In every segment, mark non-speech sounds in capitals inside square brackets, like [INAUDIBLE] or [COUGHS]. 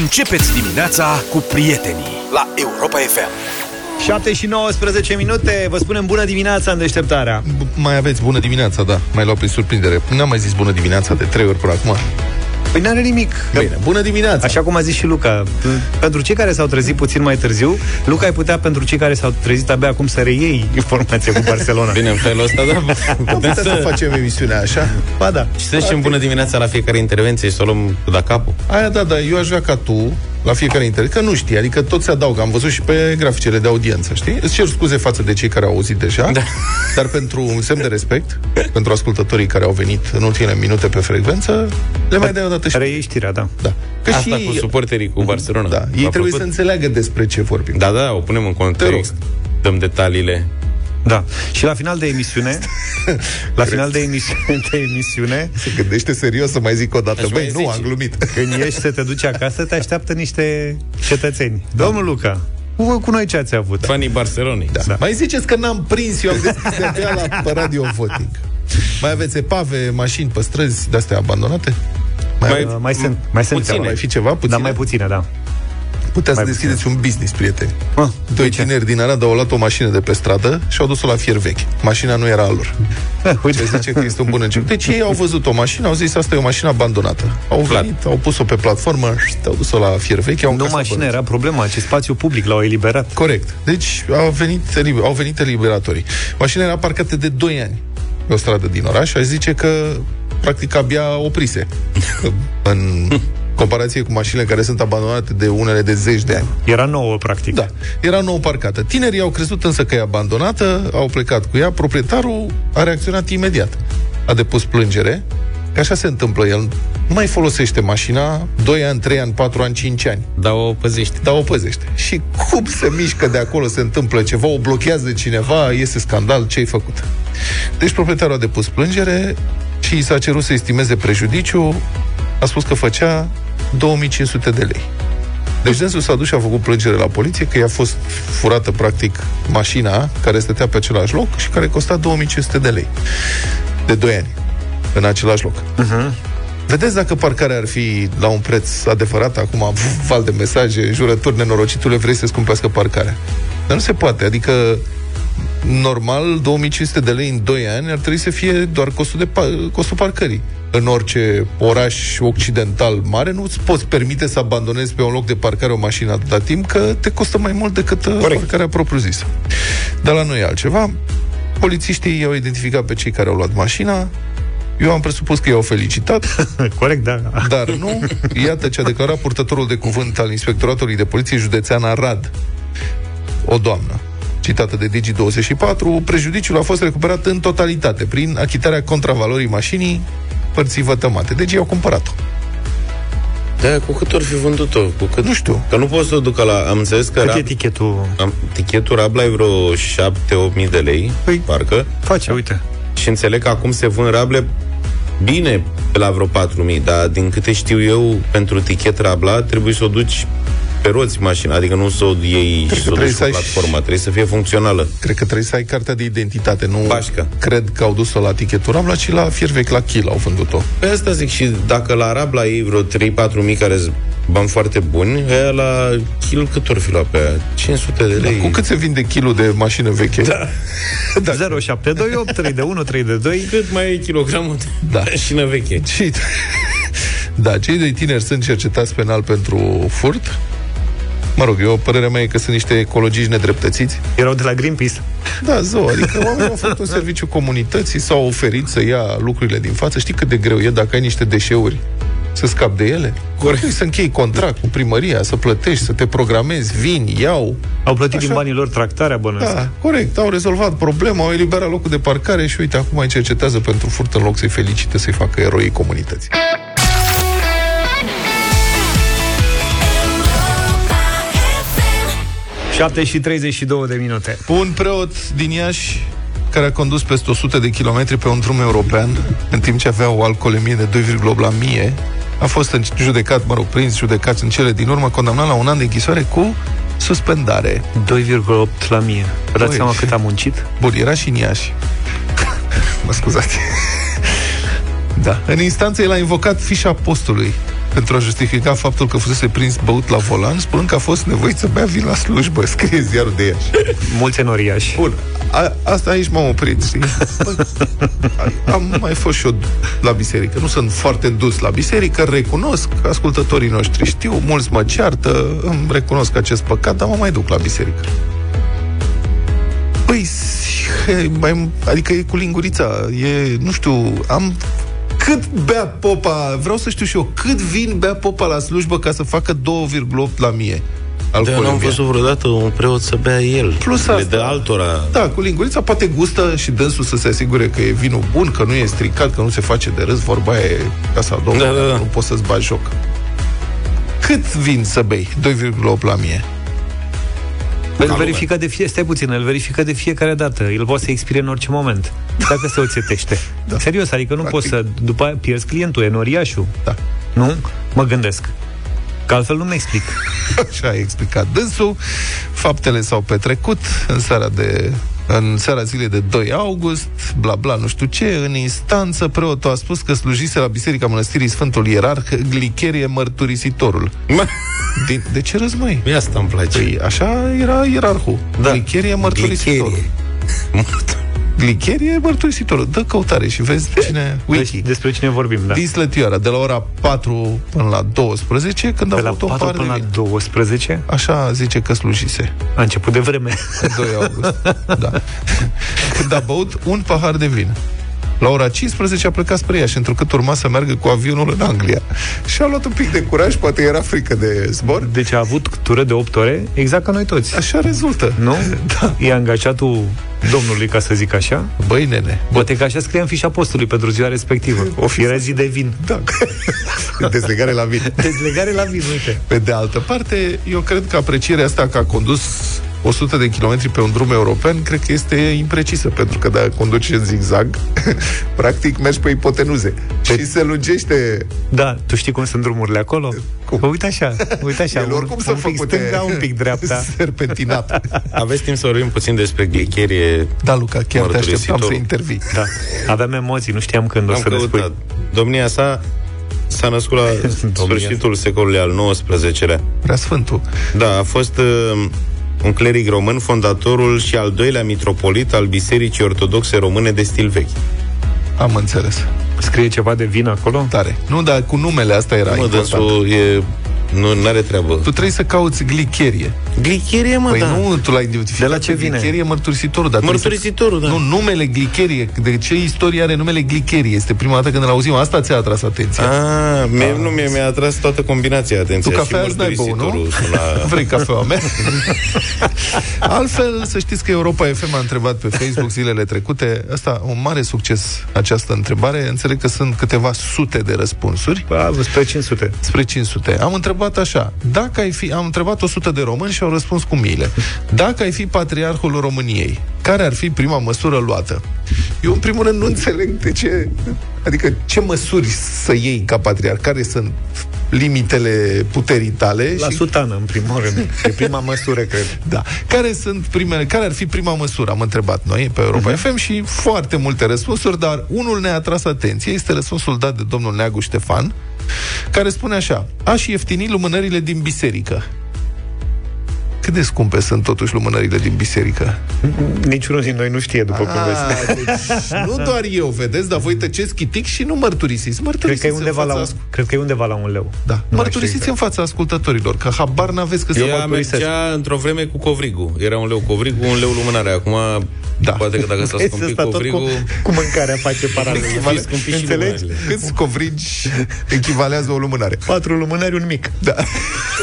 Începeți dimineața cu prietenii la Europa FM. 7 și 19 minute, vă spunem bună dimineața în deșteptarea. Mai aveți bună dimineața, da. Mai luat prin surprindere. N-am mai zis bună dimineața de trei ori până acum. Păi n-are nimic. Bine, bună dimineața! Așa cum a zis și Luca, pentru cei care s-au trezit puțin mai târziu, Luca ai putea pentru cei care s-au trezit abia acum să reiei informația cu Barcelona. Bine, în felul ăsta, da. [LAUGHS] Am putea să facem emisiunea așa? Ba da. Și să zicem bună dimineața la fiecare intervenție și să o luăm la capul. Aia da, da, eu aș vrea ca tu, la fiecare intervenție, că nu știi, adică tot se adaugă. Am văzut și pe graficele de audiență, știi? Îți cer scuze față de cei care au auzit deja, da. dar pentru un semn de respect, pentru ascultătorii care au venit în ultimele minute pe frecvență, le mai dai o dată și... Reiei știrea, da. Da. Că Asta și... cu suporterii cu Barcelona. Da, ei M-a trebuie plăcut. să înțeleagă despre ce vorbim. Da, da, o punem în context, dăm detaliile. Da. Și la final de emisiune, [LAUGHS] la final de emisiune, de emisiune Se gândește serios să mai zic o dată. Aș Băi, mai nu, zice. am glumit. când ieși să te duci acasă, te așteaptă niște cetățeni. Domnul Luca, cu, cu noi ce ați avut? Fanii Barcelonei. Da. da. Mai ziceți că n-am prins, eu am deschis de-abia la pe radio voting. Mai aveți epave, mașini pe străzi de-astea abandonate? Mai, Mai- mai Uh, mai sunt, mai sunt. puține. mai fi ceva? Puține? Dar mai puține, da. Puteți să mai deschideți un business, prieteni. Ah, Doi tineri din Arad au luat o mașină de pe stradă și au dus-o la fier vechi. Mașina nu era a lor. Eh, uite, Ce zice că este un bun început. Deci ei au văzut o mașină, au zis asta e o mașină abandonată. Au Clar. venit, au pus-o pe platformă, șt, au dus-o la fier vechi. Au nu încasat mașina bănuți. era problema, ci spațiu public l-au eliberat. Corect. Deci au venit, eliber- au venit eliberatorii. Mașina era parcată de 2 ani pe o stradă din oraș. Aș zice că practic abia oprise. [LAUGHS] în comparație cu mașinile care sunt abandonate de unele de zeci de ani. Era nouă, practic. Da, era nou parcată. Tinerii au crezut însă că e abandonată, au plecat cu ea. Proprietarul a reacționat imediat. A depus plângere, că așa se întâmplă. El nu mai folosește mașina 2 ani, 3 ani, 4 ani, 5 ani Dar o păzește. dar o păzește. Și cum se mișcă de acolo, se întâmplă ceva, o blochează cineva, iese scandal, ce ai făcut? Deci proprietarul a depus plângere și i s-a cerut să estimeze prejudiciu, a spus că făcea 2500 de lei. Deci dânsul s-a dus și a făcut plângere la poliție că i-a fost furată practic mașina care stătea pe același loc și care costa 2500 de lei. De 2 ani. În același loc. Vedeți dacă parcarea ar fi la un preț adevărat, acum val de mesaje, jurături nenorocitule, vrei să-ți cumpească parcarea. Dar nu se poate, adică normal 2500 de lei în 2 ani ar trebui să fie doar costul, de pa- costul parcării. În orice oraș occidental mare nu îți poți permite să abandonezi pe un loc de parcare o mașină atâta timp că te costă mai mult decât Corect. parcarea propriu-zisă. Dar la noi e altceva. Polițiștii i-au identificat pe cei care au luat mașina, eu am presupus că i-au felicitat, [LAUGHS] Corect, da. dar nu. Iată ce a declarat purtătorul de cuvânt al Inspectoratului de Poliție Județean Arad. O doamnă. Citată de Digi24, prejudiciul a fost recuperat în totalitate prin achitarea contravalorii mașinii părții vătămate. Deci i-au cumpărat-o. Da, cu cât ori fi vândut-o? Cu cât... Nu știu. Că nu poți să o ducă la... Am înțeles că Cât era... e tichetul? Am, tichetul Rabla e vreo 7-8 mii de lei, Păi- parcă. Face, uite. Și înțeleg că acum se vând rable bine pe la vreo 4.000, dar din câte știu eu, pentru tichet rabla trebuie să o duci pe roți mașina, adică nu să o iei și să o trebuie duci să pe ai și- platformă, trebuie să fie funcțională. Cred că trebuie să ai cartea de identitate, nu Bașcă. cred că au dus-o la tichetul Rabla, ci la fier vechi, la Chil au vândut-o. Pe asta zic și dacă la rabla ei vreo 3-4 mii care sunt bani foarte buni, aia la kil cât ori fi luat pe aia? 500 de lei. Cu cât se vinde kilul de mașină veche? Da. [LAUGHS] Da. 0728 3 de 1 3 de 2 Cât mai e kilogramul de Da. mașină veche? Și, [LAUGHS] da, cei doi tineri sunt cercetați penal pentru furt. Mă rog, eu, părerea mea e că sunt niște ecologiști nedreptățiți. Erau de la Greenpeace. Da, zău, adică oamenii au făcut un serviciu comunității, s-au oferit să ia lucrurile din față. Știi cât de greu e dacă ai niște deșeuri să scapi de ele? Corect. Să închei contract cu primăria, să plătești, să te programezi, vin, iau. Au plătit Așa. din banii lor tractarea bănuiesc. Da, corect, au rezolvat problema, au eliberat locul de parcare și uite, acum îi cercetează pentru furt în loc să-i felicite, să-i facă eroi comunității. 7 și 32 de minute. Un preot din Iași care a condus peste 100 de kilometri pe un drum european în timp ce avea o alcoolemie de 2,8 la mie, a fost în- judecat, mă rog, prins, judecat în cele din urmă, condamnat la un an de închisoare cu suspendare. 2,8 la mie. Vă dați Băi, seama și- cât a muncit? Bun, era și în Iași. [LAUGHS] mă scuzați. da. În instanță el a invocat fișa postului pentru a justifica faptul că fusese prins băut la volan, spunând că a fost nevoit să bea vin la slujbă, [LAUGHS] scrie ziarul de Iași. Mulți enoriași. Bun, a, asta aici m-am oprit, știi? Bă, am mai fost și eu la biserică. Nu sunt foarte dus la biserică, recunosc, ascultătorii noștri știu, mulți mă ceartă, îmi recunosc acest păcat, dar mă mai duc la biserică. Păi, he, mai, adică e cu lingurița, e, nu știu, am cât bea popa, vreau să știu și eu, cât vin bea popa la slujbă ca să facă 2,8 la mie? Dar nu am văzut vreodată un preot să bea el. Plus Le asta. de altora. Da, cu lingurița poate gustă și dânsul să se asigure că e vinul bun, că nu e stricat, că nu se face de râs, vorba e casa Domnului, Da, da, da. nu poți să-ți bagi joc. Cât vin să bei? 2,8 la mie. Îl Ca verifică de fie, stai puțin, îl verifică de fiecare dată. El poate să expire în orice moment. Dacă se oțetește. [LAUGHS] Da. Serios, adică nu Practic. poți să... După aia pierzi clientul, enoriașul. Da. Nu? Mă gândesc. Că altfel nu-mi explic. [LAUGHS] Așa a explicat dânsul. Faptele s-au petrecut în seara de în seara zilei de 2 august, bla bla, nu știu ce, în instanță, preotul a spus că slujise la Biserica Mănăstirii Sfântul Ierarh Glicherie Mărturisitorul. Mă, [LAUGHS] Din, de ce râzi, măi? mie asta îmi place. Păi așa era ierarhul. Da. Glicherie Mărturisitorul. Glicherie. Glicherie Mărturisitorul. Dă căutare și vezi cine... Deci, Wiki. despre cine vorbim, da. Din Slătioara, de la ora 4 până la 12, când a De la avut o 4 pahar de până la vin. 12 Așa zice că slujise. a început de vreme. 2 august. [LAUGHS] da. Când a băut un pahar de vin. La ora 15 a plecat spre Iași, întrucât urma să meargă cu avionul în Anglia. Și a luat un pic de curaj, poate era frică de zbor. Deci a avut tură de 8 ore, exact ca noi toți. Așa rezultă. Nu? [LAUGHS] Da. E angajatul domnului, ca să zic așa. Băi, nene. Poate că așa scria în fișa postului pentru ziua respectivă. [LAUGHS] O fi zi de vin. Da. [LAUGHS] Dezlegare la vin. Dezlegare la vin, uite. Pe de altă parte, eu cred că aprecierea asta că a condus 100 de kilometri pe un drum european, cred că este imprecisă, pentru că dacă conduci în zigzag, [LAUGHS] practic mergi pe ipotenuze. Și se lungește Da, tu știi cum sunt drumurile acolo? Cum? Că uite așa, uite așa. el un, oricum un să pic făcute stânga, un pic [LAUGHS] dreapta. serpentinat. [LAUGHS] Aveți timp să vorbim puțin despre glicherie? Da, Luca, chiar te așteptam să Mărturisitorul. intervii. Da, aveam emoții, nu știam când o Am să ne căutat. spui. Domnia sa s-a născut la sfârșitul secolului al XIX-lea. Prea Sfântul. Da, a fost uh, un cleric român, fondatorul și al doilea mitropolit al Bisericii Ortodoxe Române de stil vechi. Am înțeles. Scrie ceva de vin acolo? Tare. Nu, dar cu numele asta era Mă, important. dânsul e... Nu are treabă. Tu trebuie să cauți glicherie. Glicherie, mă, Păi da. nu, tu l-ai identificat. De la ce pe vine? Glicherie mărturisitorul. Dar trebuie să- Mărturisitorul, da. Nu, numele glicherie. De ce istorie are numele glicherie? Este prima dată când îl auzim. Asta ți-a atras atenția. Ah, mie, nu, mie mi-a atras toată combinația atenția. Tu și cafea azi n-ai băut, nu? mărturisitorul suna- [LAUGHS] Vrei cafeaua mea? [LAUGHS] Altfel, să știți că Europa FM a întrebat pe Facebook zilele trecute, asta, un mare succes această întrebare, înțeleg că sunt câteva sute de răspunsuri, Ba, spre 500. spre 500. Am întrebat așa, dacă ai fi, am întrebat 100 de români și au răspuns cu miile. Dacă ai fi patriarhul României, care ar fi prima măsură luată? Eu, în primul rând, nu înțeleg de ce, adică ce măsuri să iei ca patriarh, care sunt limitele puterii tale La și sutană, în primul rând. E prima măsură, cred. [LAUGHS] da. Care sunt primele, care ar fi prima măsură? Am întrebat noi pe Europa uh-huh. FM și foarte multe răspunsuri, dar unul ne-a atras atenție. Este răspunsul dat de domnul Neagu Ștefan, care spune așa: Aș ieftini lumânările din biserică. Cât de scumpe sunt totuși lumânările din biserică? Niciunul din noi nu știe, după cum vezi. Ah, deci, nu [LAUGHS] doar eu, vedeți, dar voi tăceți chitic și nu mărturisiți. Cred Mărturisiți că, e undeva în la fața un, cred că e undeva la un leu. Da. Nu mai Mărturisiți știu în fața ascultătorilor, că habar n-aveți că se Ea mărturisesc. mergea într-o vreme cu covrigu. Era un leu covrigu, un leu lumânare. Acum, Da. poate că dacă s-a [LAUGHS] Vezi, scumpit ăsta tot covrigu... cu, cu mâncarea face [LAUGHS] paralel. Fi scumpit și Înțelegi? lumânările. Câți covrigi echivalează o lumânare? Patru lumânări, un mic. Da.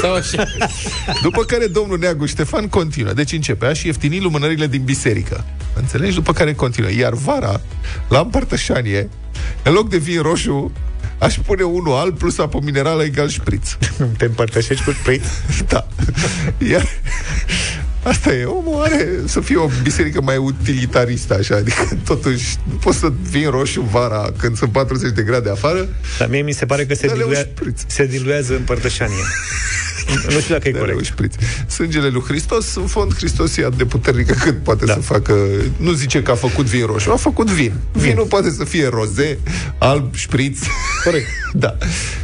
Sau așa. După care domnul Neagu Ștefan continuă. Deci începe, aș ieftini lumânările din biserică. Înțelegi? După care continuă. Iar vara, la împărtășanie, în loc de vin roșu, aș pune unul alb plus apă minerală egal șpriț. [LAUGHS] Te împărtășești cu sprit? [LAUGHS] da. Iar Asta e, omul are să fie o biserică mai utilitaristă, așa, adică totuși nu poți să vin roșu vara când sunt 40 de grade afară, Dar mie mi se pare că se, Dă-le un diluia, șpriț. se diluează în părtășanie. [LAUGHS] nu știu dacă e de corect. șpriț. Sângele lui Hristos, în fond, Hristos e atât de puternic cât poate Da. să facă, nu zice că a făcut vin roșu, a făcut vin. Vinul poate să fie roze, alb, șpriț. Corect. [LAUGHS] da.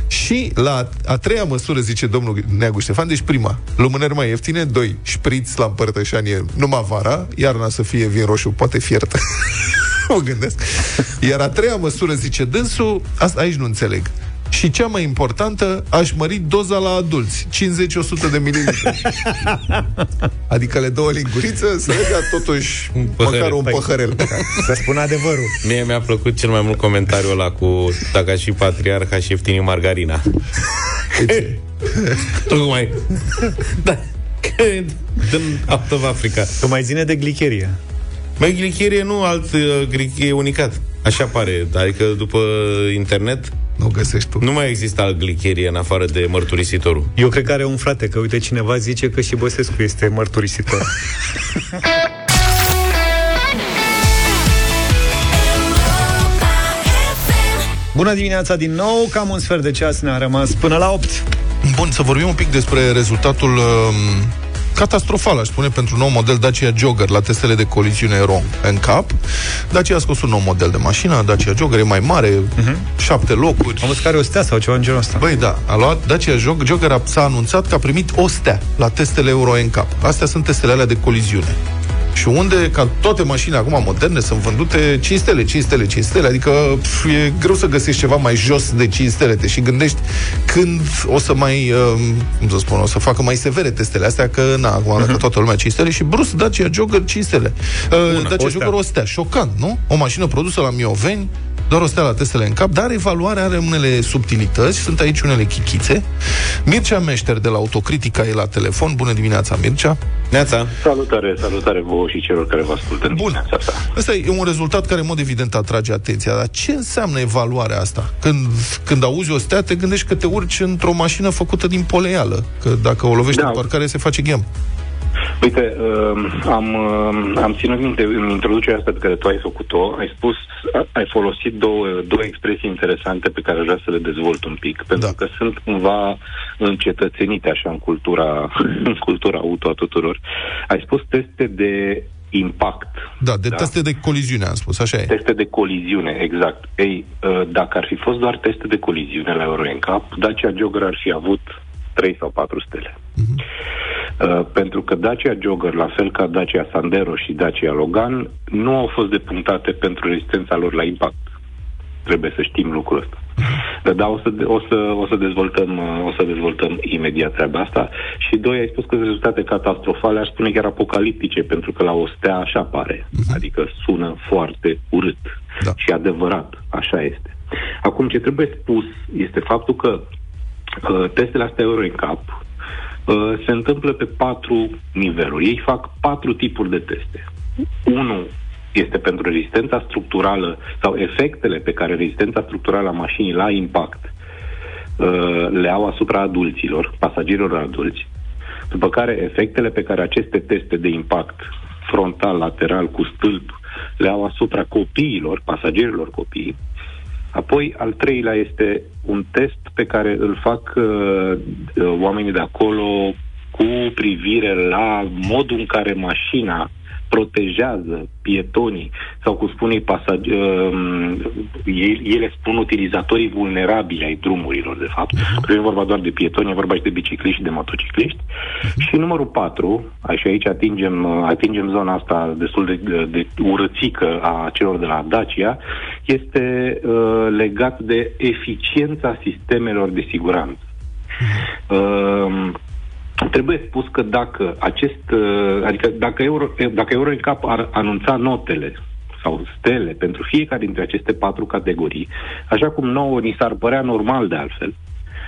Și la a treia măsură, zice domnul Neagu Ștefan, deci prima, lumânări mai ieftine, doi, șpriț la împărtășanie numai vara, iarna să fie vin roșu, poate fiert. [LAUGHS] mă gândesc. Iar a treia măsură, zice dânsul, asta aici nu înțeleg. Și cea mai importantă, aș mări doza la adulți, 50-100 de mililitri. [LAUGHS] adică le două linguriță, să le dea totuși Un păhărel. măcar un Păi. păhărel. Să spun adevărul. Mie mi-a plăcut cel mai mult comentariul ăla cu dacă și patriarha și ieftini margarina. [LAUGHS] Tocmai. da. Că Din out of Africa. Tu mai zine de glicherie. Mai glicherie nu, alt uh, glicherie unicat. Așa pare. Adică după internet Nu găsești tu. nu mai există alt glicherie în afară de mărturisitorul. Eu cred că are un frate, că uite, cineva zice că și Băsescu este mărturisitor. [LAUGHS] Bună dimineața din nou, cam un sfert de ceas ne-a rămas până la 8. Bun, să vorbim un pic despre rezultatul um, catastrofal, aș spune, pentru un nou model Dacia Jogger la testele de coliziune Euro NCAP. Dacia a scos un nou model de mașină, Dacia Jogger, e mai mare, uh-huh. șapte locuri. Am văzut că are o stea sau ceva în genul ăsta. Băi, da, a luat Dacia Jog, Jogger a, s-a anunțat că a primit o stea la testele Euro NCAP. Astea sunt testele alea de coliziune. Și unde, ca toate mașinile acum moderne, sunt vândute 5 stele, 5 stele, 5 stele, adică pf, e greu să găsești ceva mai jos de 5 stele. Te și gândești când o să mai, uh, cum să spun, o să facă mai severe testele astea, că na, acum uh-huh. toată lumea 5 stele și brusc Dacia Jogger 5 stele. Uh, Dacia o stea. Jogger o stea, șocant, nu? O mașină produsă la Mioveni, doar o stea la testele în cap, dar evaluarea are unele subtilități, sunt aici unele chichițe. Mircea Meșter de la Autocritica e la telefon. Bună dimineața, Mircea! Neața. Salutare, salutare vouă și celor care vă ascultă în Bun. dimineața asta. Asta e un rezultat care, în mod evident, atrage atenția. Dar ce înseamnă evaluarea asta? Când, când auzi o stea, te gândești că te urci într-o mașină făcută din poleială. Că dacă o lovești Da. în parcare, se face ghem. Uite, uh, am, uh, am ținut minte în introducerea asta pe care tu ai făcut-o, ai spus, a- ai folosit două, două expresii interesante pe care aș vrea să le dezvolt un pic, pentru Da. că sunt cumva încetățenite așa în cultura, în cultura auto a tuturor. Ai spus teste de impact. Da, de Da. teste de coliziune, am spus, așa e. Teste de coliziune, exact. Ei, uh, dacă ar fi fost doar teste de coliziune la Euro NCAP, Dacia Jogger ar fi avut 3 sau 4 stele. Uh, pentru că Dacia Jogger, la fel ca Dacia Sandero și Dacia Logan, nu au fost depunctate pentru rezistența lor la impact. Trebuie să știm lucrul ăsta. Dar da, o să, o să, o să, dezvoltăm, uh, o să dezvoltăm imediat treaba asta. Și doi, ai spus că sunt rezultate catastrofale, aș spune chiar apocaliptice, pentru că la o stea așa pare. Adică sună foarte urât. Da. Și adevărat, așa este. Acum, ce trebuie spus este faptul că uh, testele astea Euro NCAP uh, se întâmplă pe patru niveluri. Ei fac patru tipuri de teste. Unul este pentru rezistența structurală sau efectele pe care rezistența structurală a mașinii la impact uh, le au asupra adulților, pasagerilor adulți, după care efectele pe care aceste teste de impact frontal, lateral, cu stâlp, le au asupra copiilor, pasagerilor copii, Apoi, al treilea este un test pe care îl fac uh, uh, oamenii de acolo cu privire la modul în care mașina protejează pietonii sau, cum spun ei, pasage, uh, ei, ele spun utilizatorii vulnerabili ai drumurilor, de fapt. Uh-huh. Nu e vorba doar de pietoni, e vorba și de bicicliști și de motocicliști. Și numărul 4, și aici atingem, uh, atingem zona asta destul de, de urățică a celor de la Dacia, este uh, legat de eficiența sistemelor de siguranță. Uh, Trebuie spus că dacă acest, uh, adică dacă Euro, dacă Euro NCAP ar anunța notele sau stele pentru fiecare dintre aceste patru categorii, așa cum nouă ni s-ar părea normal de altfel,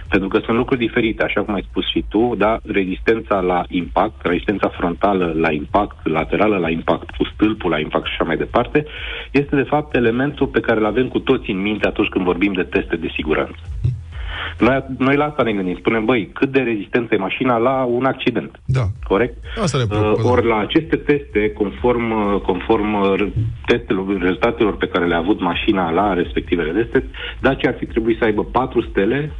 pentru că sunt lucruri diferite, așa cum ai spus și tu, da, rezistența la impact, rezistența frontală la impact, laterală la impact, cu stâlpul la impact și așa mai departe, este de fapt elementul pe care îl avem cu toții în minte atunci când vorbim de teste de siguranță. Noi, noi la asta ne gândim. Spunem, băi, cât de rezistentă e mașina la un accident. Da. Corect? Asta ne Uh, preocupă. ori la aceste teste, conform, uh, conform uh, testelor, rezultatelor pe care le-a avut mașina la respectivele teste, Dacia ar fi trebuit să aibă 4 stele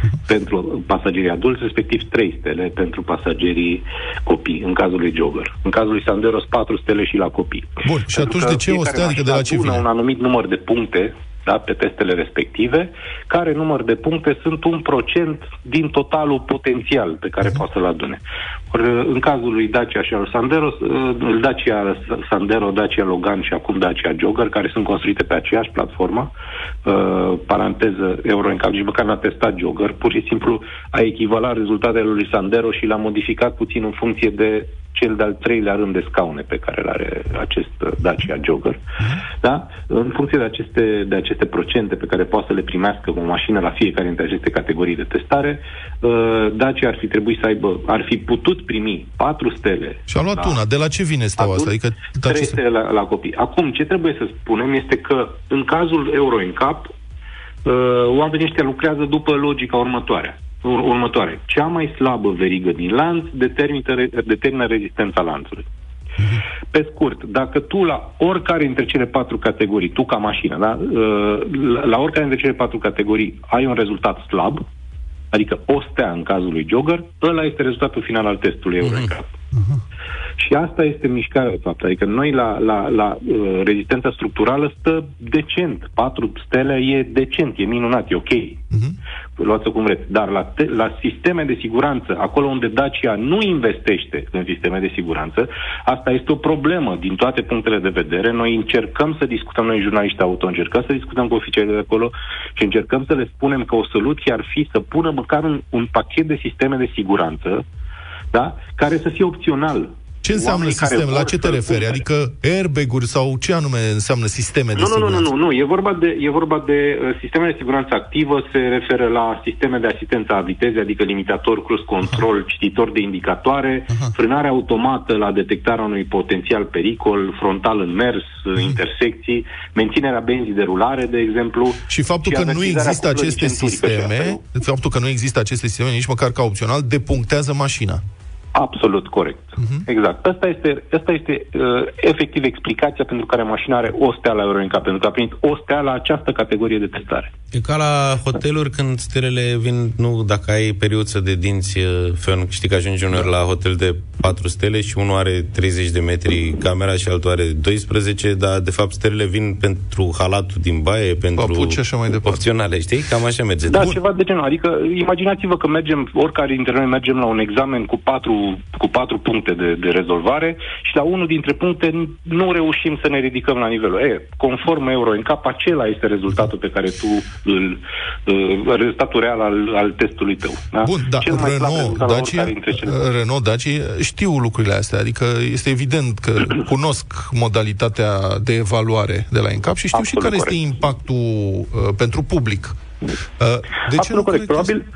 [LAUGHS] pentru pasagerii adulți, respectiv 3 stele pentru pasagerii copii, în cazul lui Jogger. În cazul lui Sanderos, 4 stele și la copii. Bun, și Pentru atunci că de ce o fiecare stea? Adică de la ce mașină adună vine? un anumit număr de puncte da, pe testele respective, care număr de puncte sunt un procent din totalul potențial pe care uh-huh. poate să-l adune. Or, în cazul lui Dacia și al Sandero, uh, Dacia Sandero, Dacia Logan și acum Dacia Jogger, care sunt construite pe aceeași platformă, uh, paranteză Euro NCAP, nici măcar n-a testat Jogger, pur și simplu a echivalat rezultatele lui Sandero și l-a modificat puțin în funcție de cel de-al treilea rând de scaune pe care îl are acest uh, Dacia Jogger. Uh-huh. Da? În funcție de aceste, de aceste procente pe care poate să le primească o mașină la fiecare dintre aceste categorii de testare, uh, Dacia ar fi trebuit să aibă, ar fi putut primi patru stele. Și a luat una. De la ce vine steaua asta? Adică, trei stele la, la copii. Acum, ce trebuie să spunem este că în cazul Euro NCAP, uh, oamenii ăștia lucrează după logica următoare ur- următoare. Cea mai slabă verigă din lanț determină, determină rezistența lanțului. Pe scurt, dacă tu la oricare dintre cele patru categorii, tu ca mașină, da? Uh, la oricare dintre cele patru categorii ai un rezultat slab, adică o stea în cazul lui Jogger, ăla este rezultatul final al testului Euroncap. Uh-huh. Și asta este mișcarea, de fapt. Adică noi la, la, la uh, rezistența structurală stă decent. Patru stele e decent, e minunat, e ok. Uh-huh. Luați-o cum vreți. Dar la, te- la sisteme de siguranță, acolo unde Dacia nu investește în sisteme de siguranță, asta este o problemă din toate punctele de vedere. Noi încercăm să discutăm, noi jurnaliști auto, încercăm să discutăm cu oficialii de acolo și încercăm să le spunem că o soluție ar fi să pună măcar un, un pachet de sisteme de siguranță da? care să fie opțional ce înseamnă sistem? La ce te referi? Adică airbag-uri sau ce anume înseamnă sisteme de nu, siguranță? Nu, nu, nu, nu. E vorba de, e vorba de uh, sisteme de siguranță activă, se referă la sisteme de asistență a vitezei, adică limitator, cruise control, Aha. cititor de indicatoare, Aha. frânare automată la detectarea unui potențial pericol, frontal în mers, Aha. intersecții, menținerea benzii de rulare, de exemplu. Și faptul și că nu există aceste sisteme, faptul că nu există aceste sisteme, nici măcar ca opțional, depunctează mașina. Absolut corect. Uh-huh. Exact. Asta este, asta este uh, efectiv explicația pentru care mașina are o stea la Euronica, pentru că a primit o stea la această categorie de testare. E ca la hoteluri când stelele vin, nu, dacă ai periuță de dinți, uh, fen, știi că ajungi uneori la hotel de 4 stele și unul are 30 de metri camera și altul are 12, dar de fapt stelele vin pentru halatul din baie, pentru Papuci, așa mai departe. opționale, știi? Cam așa merge. Da, Bun. ceva de genul. Adică imaginați-vă că mergem, oricare dintre noi mergem la un examen cu patru cu patru puncte de, de rezolvare și la unul dintre puncte nu reușim să ne ridicăm la nivelul. E, conform euro în cap, acela este rezultatul pe care tu îl, uh, rezultatul real al, al testului tău. Da? Bun, da, Cel mai Renault, Dacia, Renault, Dacia știu lucrurile astea, adică este evident că [CLEARS THROAT] cunosc modalitatea de evaluare de la ENCAP și știu Absolut și care corect. este impactul uh, pentru public Uh, de ce Absolut corect. Probabil,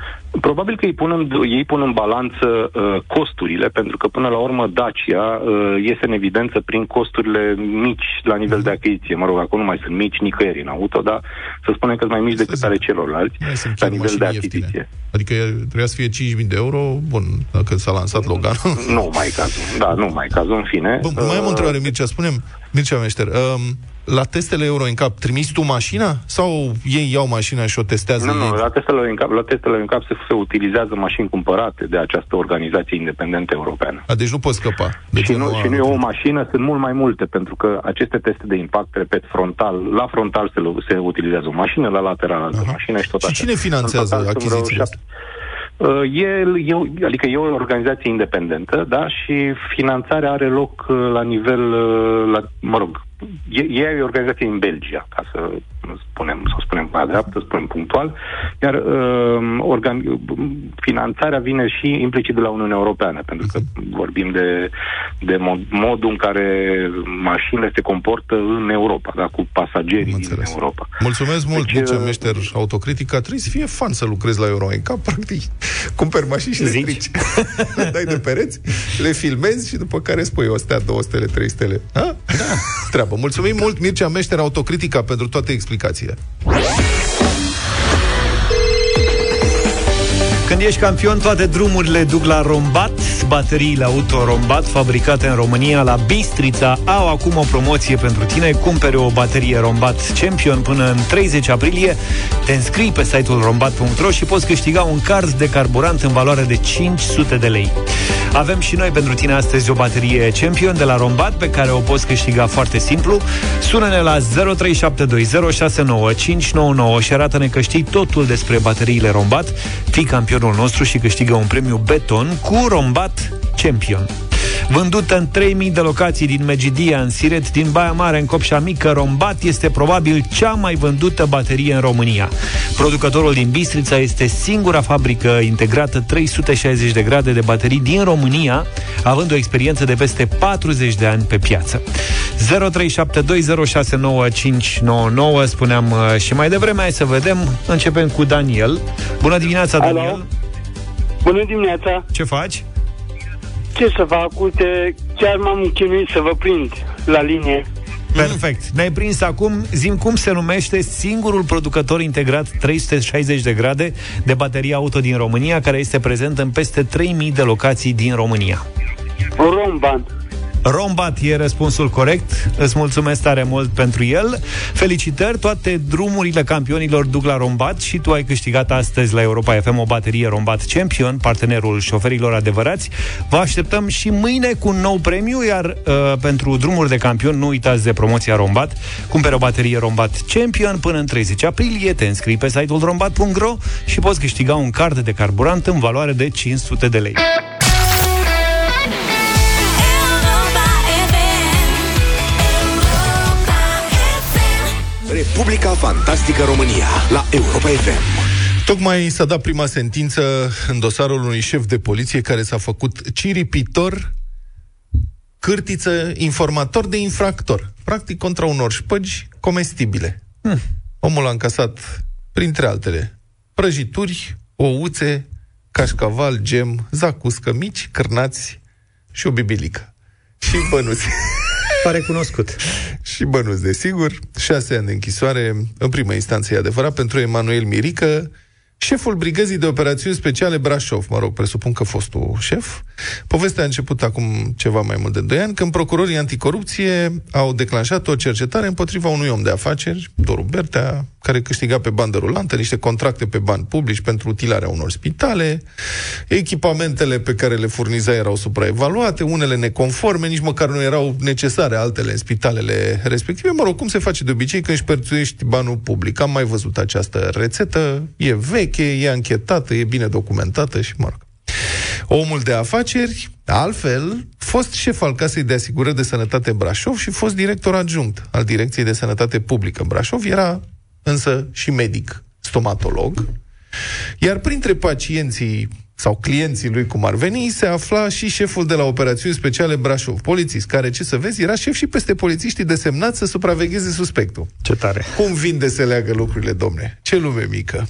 probabil că ei pun în, ei pun în balanță uh, costurile, pentru că până la urmă Dacia uh, iese în evidență prin costurile mici la nivel de achiziție. Mă rog, acum nu mai sunt mici nicăieri în auto, dar să spunem că sunt mai mici decât ale celorlalți la nivel de achiziție. Ieftine. Adică trebuia să fie 5.000 de euro, bun, dacă s-a lansat Logan. Nu mai cazul, da, nu mai cazul, în fine. Bun, mai am o uh, întrebare, Mircea, spunem, Mircea Meșter, um, la testele Euro NCAP trimiți tu mașina sau ei iau mașina și o testează? Nu, nu, la testele Euro NCAP, la testele NCAP se, se utilizează mașini cumpărate de această organizație independentă europeană. A, deci nu poți scăpa. Deci și nu, nu, și nu e o mașină, sunt mult mai multe, pentru că aceste teste de impact, repet, frontal, la frontal se, se utilizează o mașină, la lateral altă mașină și tot și așa. cine finanțează achizițiile astea? Uh, e, e, adică e o organizație independentă, da, și finanțarea are loc uh, la nivel, uh, la, mă rog, e, e o organizație în Belgia, ca să spunem, să spunem mai dreaptă, spunem punctual, iar uh, organ, finanțarea vine și implicit de la Uniunea Europeană, pentru că vorbim de, de mod, modul în care mașinile se comportă în Europa, da, cu pasagerii din Europa. Mulțumesc mult, deci, Mircea uh, Meșter, autocritica. Trebuie să fie fan să lucrezi la Euroenca, practic. Cumperi mașini și le strici. [LAUGHS] dai de pereți, le filmezi și după care spui o stea, două stele, trei stele. Ha? Da. [LAUGHS] Treabă. Mulțumim mult, Mircea Meșter, autocritica, pentru toate explicațiile explicațiile. Când ești campion, toate drumurile duc la Rombat. Bateriile auto Rombat, fabricate în România la Bistrița, au acum o promoție pentru tine. Cumpere o baterie Rombat Champion până în 30 aprilie. Te înscrii pe site-ul rombat.ro și poți câștiga un card de carburant în valoare de 500 de lei. Avem și noi pentru tine astăzi o baterie Champion de la Rombat pe care o poți câștiga foarte simplu. Sună-ne la 0372069599 și arată-ne că știi totul despre bateriile Rombat. Fii campionul nostru și câștigă un premiu beton cu Rombat Champion. Vândută în 3000 de locații din Megidia, în Siret, din Baia Mare, în Copșa Mică, Rombat este probabil cea mai vândută baterie în România. Producătorul din Bistrița este singura fabrică integrată 360 de grade de baterii din România, având o experiență de peste 40 de ani pe piață. 0372069599 spuneam uh, și mai devreme, hai să vedem. Începem cu Daniel. Bună dimineața, Alo. Daniel. Bună dimineața! Ce faci? Ce să fac? Uite, chiar m-am chinuit să vă prind la linie. Perfect. Ne-ai prins acum, zim cum se numește singurul producător integrat 360 de grade de baterie auto din România, care este prezent în peste 3000 de locații din România. Romban. Rombat e răspunsul corect. Îți mulțumesc tare mult pentru el. Felicitări, toate drumurile campionilor duc la Rombat și tu ai câștigat astăzi la Europa FM o baterie Rombat Champion, partenerul șoferilor adevărați. Vă așteptăm și mâine cu un nou premiu, iar uh, pentru drumuri de campion nu uitați de promoția Rombat. Cumpere o baterie Rombat Champion până în 30 aprilie, te înscrii pe site-ul rombat.ro și poți câștiga un card de carburant în valoare de 500 de lei. Republica Fantastică România la Europa FM. Tocmai s-a dat prima sentință în dosarul unui șef de poliție care s-a făcut ciripitor, cârtiță, informator de infractor. Practic contra unor șpăgi comestibile. Hmm. Omul a încasat, printre altele, prăjituri, ouțe, cașcaval, gem, zacuscă mici, cârnați și o bibilică. Și bănuți. [LAUGHS] Pare cunoscut. și bănuți, desigur. Șase ani de închisoare, în prima instanță e adevărat, pentru Emanuel Mirică, șeful brigăzii de operațiuni speciale Brașov, mă rog, presupun că fostul șef. Povestea a început acum ceva mai mult de 2 ani, când procurorii anticorupție au declanșat o cercetare împotriva unui om de afaceri, Doru Bertea, care câștiga pe bandă rulantă niște contracte pe bani publici pentru utilarea unor spitale, echipamentele pe care le furniza erau supraevaluate, unele neconforme, nici măcar nu erau necesare altele în spitalele respective. Mă rog, cum se face de obicei când își perțuiești banul public? Am mai văzut această rețetă, e veche, e anchetată, e bine documentată și mă rog. Omul de afaceri, altfel, fost șef al Casei de Asigurări de Sănătate Brașov și fost director adjunct al Direcției de Sănătate Publică Brașov, era însă și medic, stomatolog, iar printre pacienții sau clienții lui, cum ar veni, se afla și șeful de la operațiuni speciale Brașov, polițist, care, ce să vezi, era șef și peste polițiștii desemnați să supravegheze suspectul. Ce tare. Cum vin de se leagă lucrurile, domne? Ce lume mică!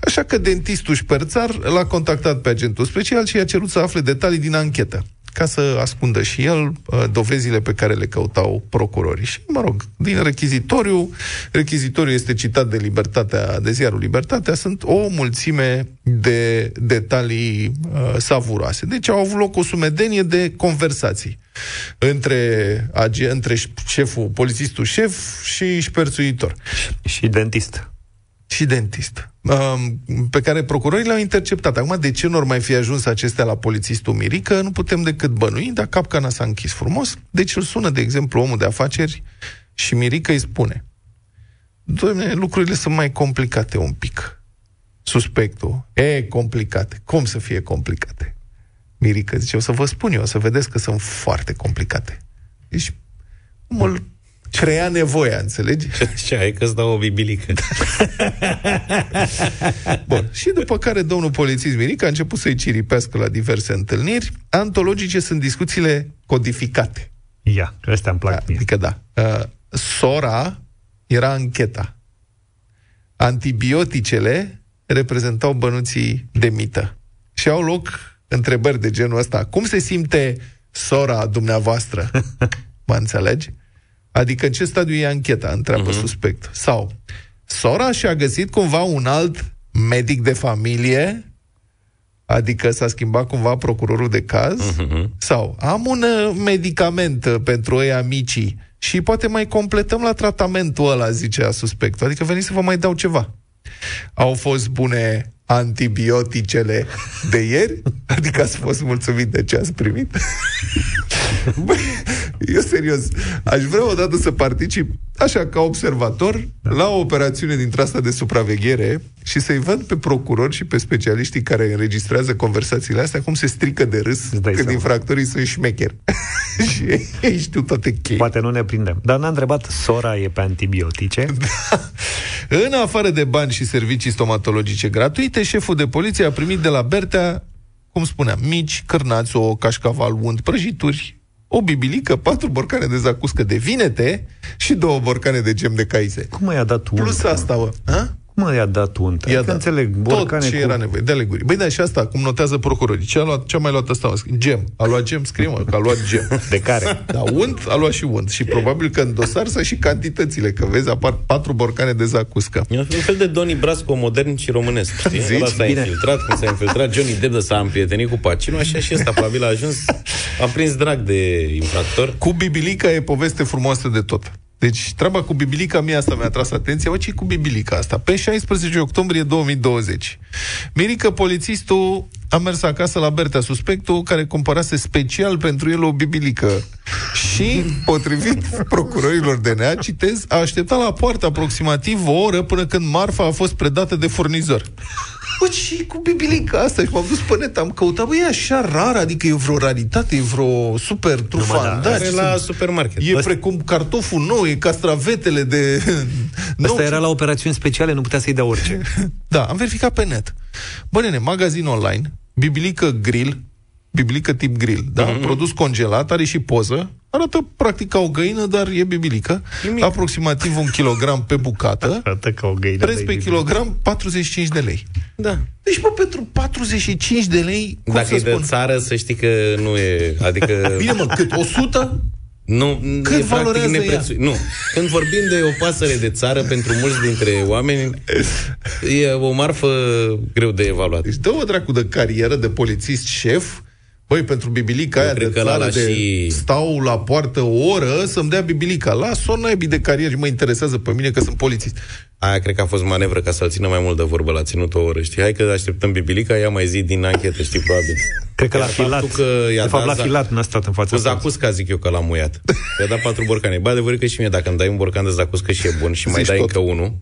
Așa că dentistul șperțar l-a contactat pe agentul special și i-a cerut să afle detalii din anchetă ca să ascundă și el uh, dovezile pe care le căutau procurorii. Și, mă rog, din rechizitoriu, rechizitoriu este citat de Libertatea, de ziarul Libertatea, sunt o mulțime de detalii uh, savuroase. Deci au avut loc o sumedenie de conversații între, age, între șeful, polițistul șef și șperțuitor Și dentist. Și dentist, um, pe care procurorii le-au interceptat. Acum, de ce nu ar mai fi ajuns acestea la polițistul Mirică, nu putem decât bănui, dar capcana s-a închis frumos. Deci îl sună, de exemplu, omul de afaceri și Mirică îi spune Doamne, lucrurile sunt mai complicate un pic. Suspectul. E, complicate. Cum să fie complicate? Mirică zice, o să vă spun eu, o să vedeți că sunt foarte complicate. Deci, omul crea nevoia, înțelegi? [LAUGHS] Ce ai că-ți dau o bibilică? [LAUGHS] Bun. Și după care domnul polițist Mirica a început să-i ciripească la diverse întâlniri. Antologice sunt discuțiile codificate. Ia, că astea îmi plac mie. Adică da. Uh, sora era încheta. Antibioticele reprezentau bănuții de mită. Și au loc întrebări de genul ăsta. Cum se simte sora dumneavoastră? [LAUGHS] Mă înțelegi? Adică în ce stadiu e ancheta, întreabă uh-huh. suspect. Sau, sora și-a găsit cumva un alt medic de familie, adică s-a schimbat cumva procurorul de caz, uh-huh. sau am un uh, medicament uh, pentru ei amicii și poate mai completăm la tratamentul ăla, zicea suspectul. Adică veniți să vă mai dau ceva. Au fost bune antibioticele de ieri? Adică ați fost mulțumit de ce ați primit? Băi, eu serios, aș vrea odată să particip așa ca observator la o operațiune dintre asta de supraveghere și să-i văd pe procurori și pe specialiștii care înregistrează conversațiile astea cum se strică de râs Îți dai când seama. infractorii sunt șmecheri. [LAUGHS] și ei știu toate cheii. Poate nu ne prindem. Dar n-a întrebat, sora e pe antibiotice? În afară de bani și servicii stomatologice gratuite, șeful de poliție a primit de la Bertea, cum spuneam, mici, cârnați, o cașcaval, unt, prăjituri, o bibilică, patru borcane de zacuscă de vinete și două borcane de gem de caise. Cum i-a dat untă? Plus asta, bă. Ha? Cum i-a dat untă? I-a Adică dat. înțeleg, Tot borcane ce cu... era nevoie, de aleguri. Băi, da, și asta, cum notează procurorii. Ce a, luat, ce a mai luat ăsta? mă? Gem. A luat gem, scrie mă, că a luat gem. [LAUGHS] De care? Da, unt, a luat și unt. Și probabil că în dosar să și cantitățile, că vezi, apar patru borcane de zacuscă. E un fel de Doni Brasco modern și românesc, știi? Zici? Ăla s-a Bine. infiltrat, cum s-a infiltrat Johnny Depp de s-a împrietenit cu Pacino, așa și ăsta probabil a ajuns, a prins drag de infractor. Cu Bibilica e poveste frumoasă de tot. Deci, treaba cu Bibilica, mie asta mi-a tras atenția. Bă, ce cu Bibilica asta? Pe 16 octombrie 2020, Mirica, polițistul, a mers acasă la Bertea, suspectul, care cumpărase special pentru el o Bibilică. Și, potrivit procurorilor DNA, citez, a așteptat la poartă aproximativ o oră până când marfa a fost predată de furnizor. Bă, ce cu bibilica asta? Și m-am dus pe net, am căutat, bă, e așa rar, adică e vreo raritate, e vreo super trufandă. Are la supermarket. E precum cartoful nou, e castravetele de... nou. Ăsta era la operațiuni speciale, nu putea să-i dea orice. [LAUGHS] Da, am verificat pe net. Bă, nene, magazin online, bibilică grill, bibilică tip grill, da? Mhm. Mm-hmm. Produs congelat, are și poză, arată practic ca o găină, dar e bibilică. Nimic. Aproximativ un kilogram pe bucată, [LAUGHS] Arată ca o găină. preț de pe biblică. kilogram 45 de lei. Da. Deci, bă, pentru 45 de lei, cum Dacă să e de spun? țară, să știi că nu e... Adică... [LAUGHS] Bine, mă, cât? 100? Nu, Cât e practic valorează ea? neprețuit. Nu. Când vorbim de o pasăre de țară, pentru mulți dintre oameni, e o marfă greu de evaluat. Deci dă-o dracu de carieră de polițist șef, Băi, pentru bibilica Eu aia cred de că țară ăla de și- stau la poartă o oră să-mi dea bibilica. Las-o naibii de carieră și mă interesează pe mine că sunt polițist. Aia cred că a fost manevră ca să-l țină mai mult de vorbă, l-a ținut o oră, știi? Hai că așteptăm bibilica, ea mai zi din anchetă, știi, probabil. Cred că l-a Iar filat. faptul că i-a de fapt, dat l-a za- filat, n-a stat în fața Cu zacusca zic eu că l-am muiat. I-a dat patru borcane. Bă, adevărul că și mie, dacă îmi dai un borcan de zacuscă și e bun și mai Zici dai tot. încă unul,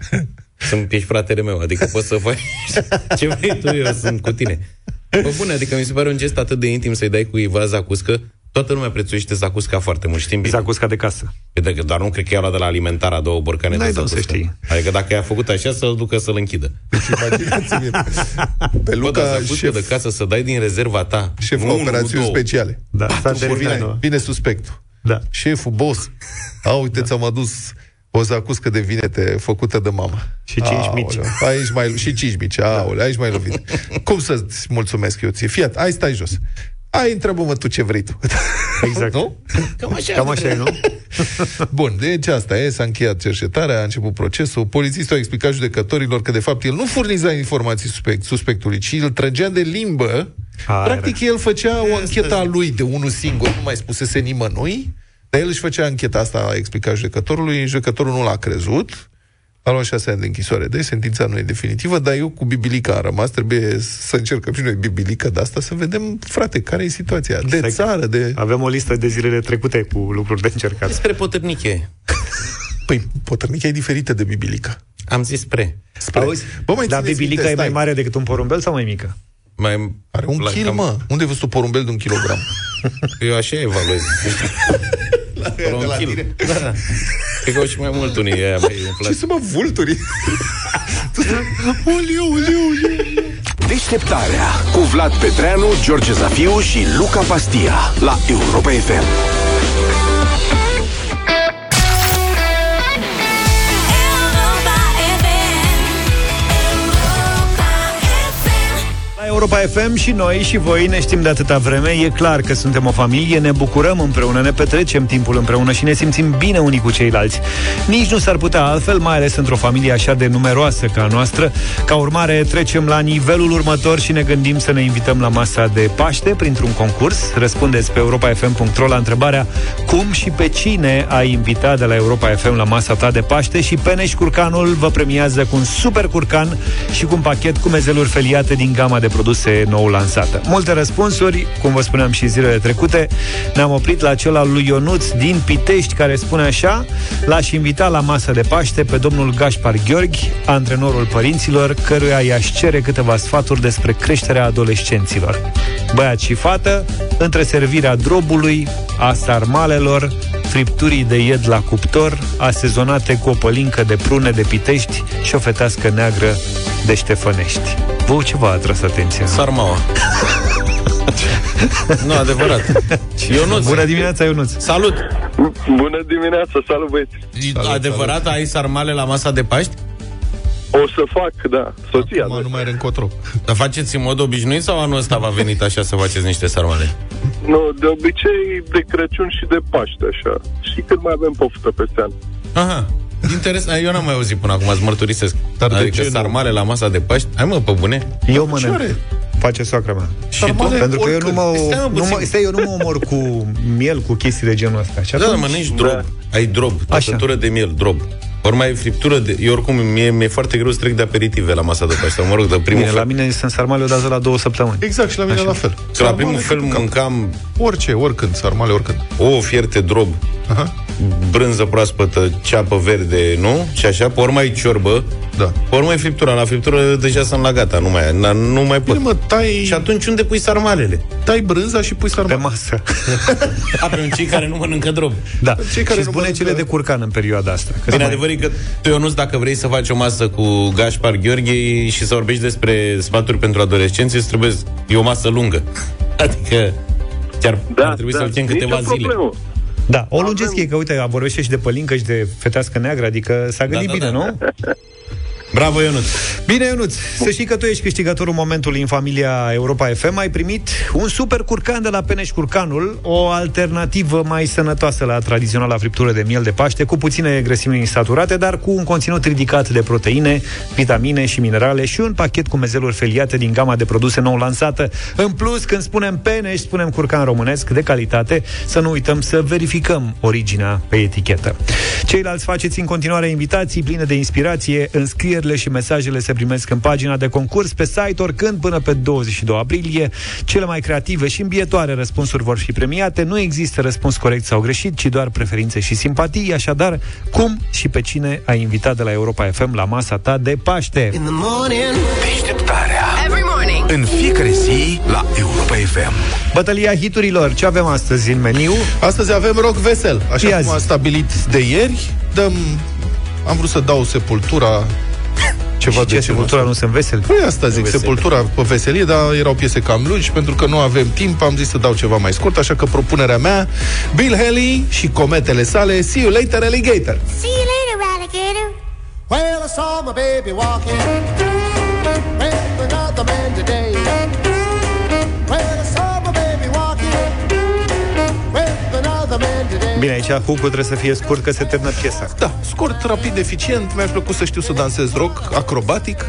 sunt ești fratele meu, adică poți să faci [LAUGHS] ce vrei tu, eu sunt cu tine. Bă, bune, adică mi se pare un gest atât de intim să-i dai cuiva zacuscă, toată lumea prețuiește zacusca foarte mult, știm bine. Zacusca de casă. Pe de- Dar nu cred că i-a luat de la alimentara două borcane N-ai de de unde să zacuscă. știi. Adică dacă i-a făcut așa, să-l ducă să-l închidă. Imaginați-vă. Pe Bă, Luca, dar zacuscă șef, de casă să dai din rezerva ta. șeful Nu unul, operațiuni nu două. speciale. Da, s-a Și terminat. vine, nu? vine suspectul. Da. Șeful, boss. A, uite, ți-am adus o zacuscă de vinete făcută de mama. Și cinci mici. Aoleu, Aici mai, și cinci mici, aoleu, aici mai lovit. [LAUGHS] Cum să-ți mulțumesc eu ție? Fiat, hai stai jos. Ai, întreabă-mă tu ce vrei tu. [LAUGHS] Exact. nu? Cam așa. Cam așa e, nu? [LAUGHS] Bun, deci asta e, s-a încheiat cercetarea, a început procesul. Polițistul a explicat judecătorilor că, de fapt, el nu furniza informații suspect, suspectului, ci îl trăgea de limbă. A, Practic, el făcea o anchetă a lui de unul singur, nu mai spusese nimănui, dar el își făcea ancheta asta, a explicat judecătorului, judecătorul nu l-a crezut, a luat șase ani de închisoare. Deci sentința nu e definitivă, dar eu cu bibilica am rămas, trebuie să încercăm și noi bibilica de asta, să vedem, frate, care e situația. De Exact. țară, de... Avem o listă de zilele trecute cu lucruri de încercat. Despre potărniche. [LAUGHS] Păi, potărnicia e diferită de bibilica. Am zis spre. Spre... Auzi, Bă, mai dar țineți bibilica minte, e mai stai. mare decât un porumbel sau mai mică? Mai, Are un la kil, cam- mă. Unde ai văzut un porumbel de un kilogram? [LAUGHS] Eu așa evaluez. [LAUGHS] la, un kil. Da, da. Cred că au și mai mult unii aia mai Ce umflați. să mă vulturi? Uliu, uliu, uliu. Deșteptarea cu Vlad Petreanu, George Zafiu și Luca Pastia la Europa FM. Europa FM. Europa FM. La Europa FM și noi și voi ne știm de atâta vreme. E clar că suntem o familie, ne bucurăm împreună, ne petrecem timpul împreună și ne simțim bine unii cu ceilalți. Nici nu s-ar putea altfel, mai ales într-o familie așa de numeroasă ca a noastră. Ca urmare, trecem la nivelul următor și ne gândim să ne invităm la masa de Paște printr-un concurs. Răspundeți pe europafm.ro la întrebarea cum și pe cine ai invitat de la Europa FM la masa ta de Paște și Peneș Curcanul vă premiază cu un super curcan și cu un pachet cu mezeluri feliate din gama de produse nou lansată. Multe răspunsuri, cum vă spuneam și zilele trecute, ne-am oprit la cel al lui Ionuț din Pitești, care spune așa, l-aș invita la masa de Paște pe domnul Gașpar Gheorghi, antrenorul părinților, căruia i-aș cere câteva sfaturi despre creșterea adolescenților. Băiat și fată, între servirea drobului, a sarmalelor, fripturii de ied la cuptor, asezonate cu o pălincă de prune de Pitești și o fetească neagră de Ștefănești. Vă ce v-a atras atenția? Sarmaua. nu, adevărat. Ionuț. Bună dimineața, Ionuț! Salut! Bună dimineața, salut băieți! adevărat, ai sarmale la masa de Paști? O să fac, da, soția. Acum nu mai are încotro. Dar faceți în mod obișnuit sau anul ăsta v-a venit așa să faceți niște sarmale? Nu, de obicei de Crăciun și de Paște, așa. Și când mai avem poftă peste an. Aha. Interesant, eu n-am mai auzit până acum, îți mărturisesc. Dar de adică ce nu? sarmale la masa de Paști? Hai mă, pe bune? Eu mănânc. are? Face soacra mea. Și tu? Sarmale? Pentru că eu nu mă, Stai, mă, nu mă, puțin. stai, eu nu mă omor cu miel, cu chestii de genul ăsta. Și Da, da, atunci- mănânci drob. Ai drob, tăsătură de miel, drob. Ori mai e friptură de... Eu oricum, mie, mi-e foarte greu să trec de aperitive la masa de Paști. Sau, mă rog, de primul Bine, la fel. mine sunt sarmale o dată la două săptămâni. Exact, și la mine Așa. la fel. Că la Sarmale primul fel cât mâncam Orice, oricând, sarmale, oricând. o fierte drob, Aha. Brânză proaspătă, ceapă verde, nu? Și așa, pe urmă ai ciorbă, Da. pe urmă ai friptura. La friptură deja sunt la gata, nu mai, na, nu mai pot. Bine, mă, tai, Și atunci unde pui sarmalele? tai brânza și pui Pe sarmale. masă. [LAUGHS] A, pe cei care nu mănâncă drob. Da. Cei care și nu spune mănâncă- cele de curcan în perioada asta. Că Bine, mai- adevărul e că tu, Ionuț, dacă vrei să faci o masă cu Gașpar Gheorghe și să vorbești despre sfaturi pentru adolescenți, îți trebuie, e o masă lungă. [LAUGHS] Adică chiar Da, ar trebui da, să-l chem câteva nicio zile. Problemă. Da, o lungesc ei, că uite, vorbește și de pălincă și de fetească neagră, adică s-a gândit da, bine, da. nu? [LAUGHS] Bravo, Ionuț! Bine, Ionuț, să știi că tu ești câștigătorul momentului în familia Europa FM. Ai primit un super curcan de la Peneș Curcanul, o alternativă mai sănătoasă la tradiționala friptură de miel de Paște, cu puține grăsimi insaturate, dar cu un conținut ridicat de proteine, vitamine și minerale și un pachet cu mezeluri feliate din gama de produse nou lansată. În plus, când spunem Peneș, spunem curcan românesc de calitate, să nu uităm să verificăm originea pe etichetă. Ceilalți faceți în continuare invitații pline de inspirație, înscrierile și mesajele se primesc în pagina de concurs pe site oricând până pe 22 aprilie. Cele mai creative și îmbietoare răspunsuri vor fi premiate. Nu există răspuns corect sau greșit, ci doar preferințe și simpatii. Așadar, cum și pe cine ai invitat de la Europa FM la masa ta de Paște? Deșteptarea Every morning. În fiecare zi la Europa FM Bătălia hiturilor. Ce avem astăzi în meniu? Astăzi avem rock vesel. Așa Ia cum zi. am stabilit de ieri, dăm... Am vrut să dau sepultura [COUGHS] ceva și de ce, genul sepultura ăsta. nu sunt veseli? Păi asta zic, Vesel. sepultura pe veselie, dar erau piese cam lungi, pentru că nu avem timp, am zis să dau ceva mai scurt, așa că propunerea mea, Bill Haley și cometele sale, See You Later Alligator. See you later, alligator. Well, I saw my baby walking Bine, aici hook trebuie să fie scurt, că se termină piesa. Da, scurt, rapid, eficient, mi-a plăcut să știu să dansez rock acrobatic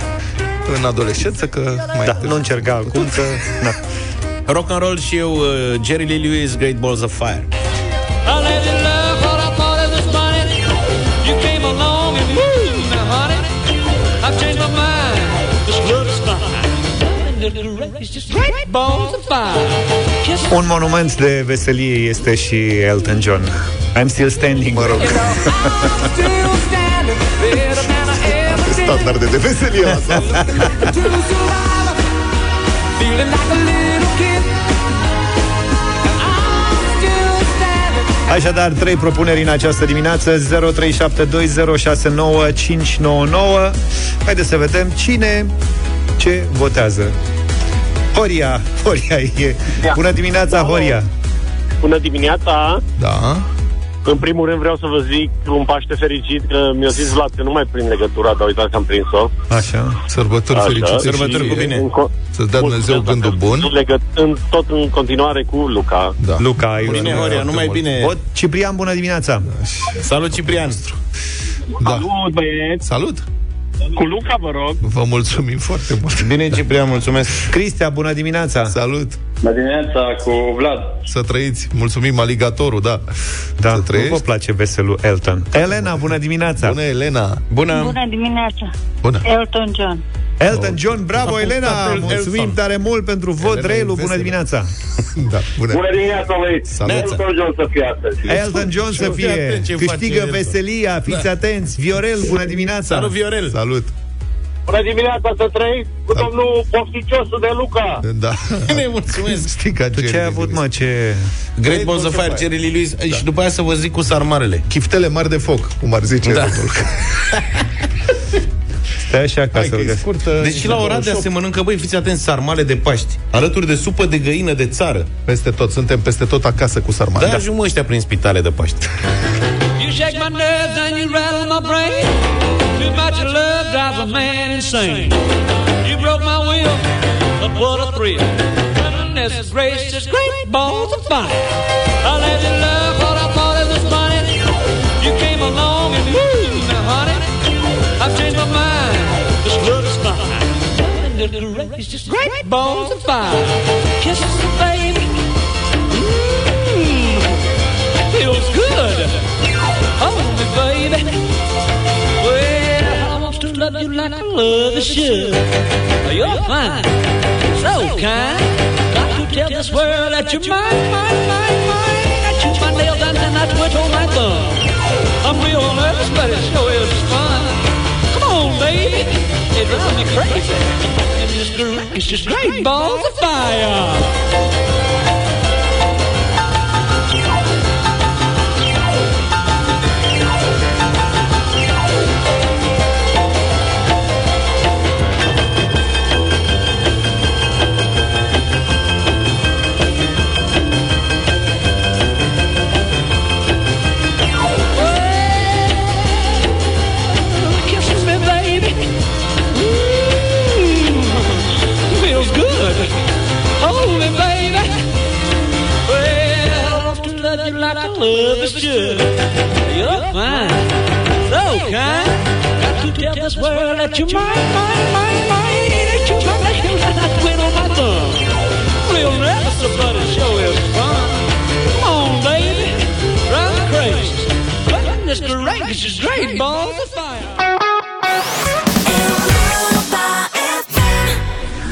în adolescență, că mai Da, nu încerca acum că... Na. [LAUGHS] Rock and roll și eu, uh, Jerry Lee Lewis, Great Balls of Fire. Un monument de veselie este și Elton John. I'm still standing. Mă rog. still standing better than I ever did. standarde de veselie asta. To survive, feeling like a little kid. And I'm still standing. Așadar, trei propuneri în această dimineață 0372069599 Haideți să vedem cine ce votează Horia, Horia e Bună dimineața, Horia Bună dimineața! Da. În primul rând vreau să vă zic un Paște fericit, că mi-a zis Vlad că nu mai prind legătura, dar uitați că am prins-o. Așa Sărbători Așa. fericite. Sărbători și cu ție. bine. În, co- Să-ți dea Dumnezeu gândul bun. Legătând tot în continuare cu Luca. Da. Luca, ai Bine, Horia, numai bine. Vot, Ciprian, bună dimineața! Salut, Ciprian! Da. Salut, băieți! Salut! Cu Luca, vă rog. Vă mulțumim foarte mult. Bine, Ciprian, mulțumesc! Cristia, bună dimineața! Salut! Bună dimineața cu Vlad. Să trăiți. Mulțumim, aligatorul, da. Da, Să nu trăiești. vă place veselul Elton. Elena, bună dimineața! Bună, Elena! Bună! Bună dimineața. Bună! Elton John. Elton John, bravo, Elena! El- Mulțumim Elton. tare mult pentru vot. Elena e Relu, bună veselă. dimineața! [LAUGHS] Da, bună! Bună dimineața, băieți. Salut. Elton John să fie astăzi. Elton John să Fii fie! atent ce Câștigă face veselia, fiți atenți! Viorel, bună dimineața! Salut, Viorel! Salut! Bună dimineața să trăiți cu Salut. domnul pofticiosul de Luca. Da. [LAUGHS] Bine, mulțumesc! [LAUGHS] Știi ca Tu ce ai avut, mă, ce... Great Balls of Fire, Jerry Lee Lewis Și după aia să vă zic cu sarmarele Chiftele mari de foc, cum ar zice Da. Domnul. Stai așa ca Hai să că e scurtă. Deci și la Oradea se mănâncă, băi, fiți atenți, sarmale de Paști Alături de supă de găină de țară Peste tot, suntem peste tot acasă cu sarmale. Da, ajung mă ăștia prin spitale de Paști You shake my nerves and you rattle my brain. Too much love drives a man insane. You broke my will, but what a thrill. Goodness gracious, great balls of fire. I let you love what I It's just great balls of fire. Kisses, baby. Mmm, feels good. Hold me, baby. Well, I want to love you like I love you should. You're fine, so kind. Got to tell this world that you're mine, mine, mine, mine. I chew my nails and I twiddle oh my thumb. I'm real nervous, but it sure is fun. Baby. It drives me crazy. It's great, it's just great balls of fire. Love is should. You're fine, so kind. Got to tell this world that you're mine, mine, mine, mine. That you're mine, that you're mine. I quit on my thumb. Real nervous, but it sure is fun. Come on, baby. Drive me crazy. Goodness gracious, it's great balls of fire.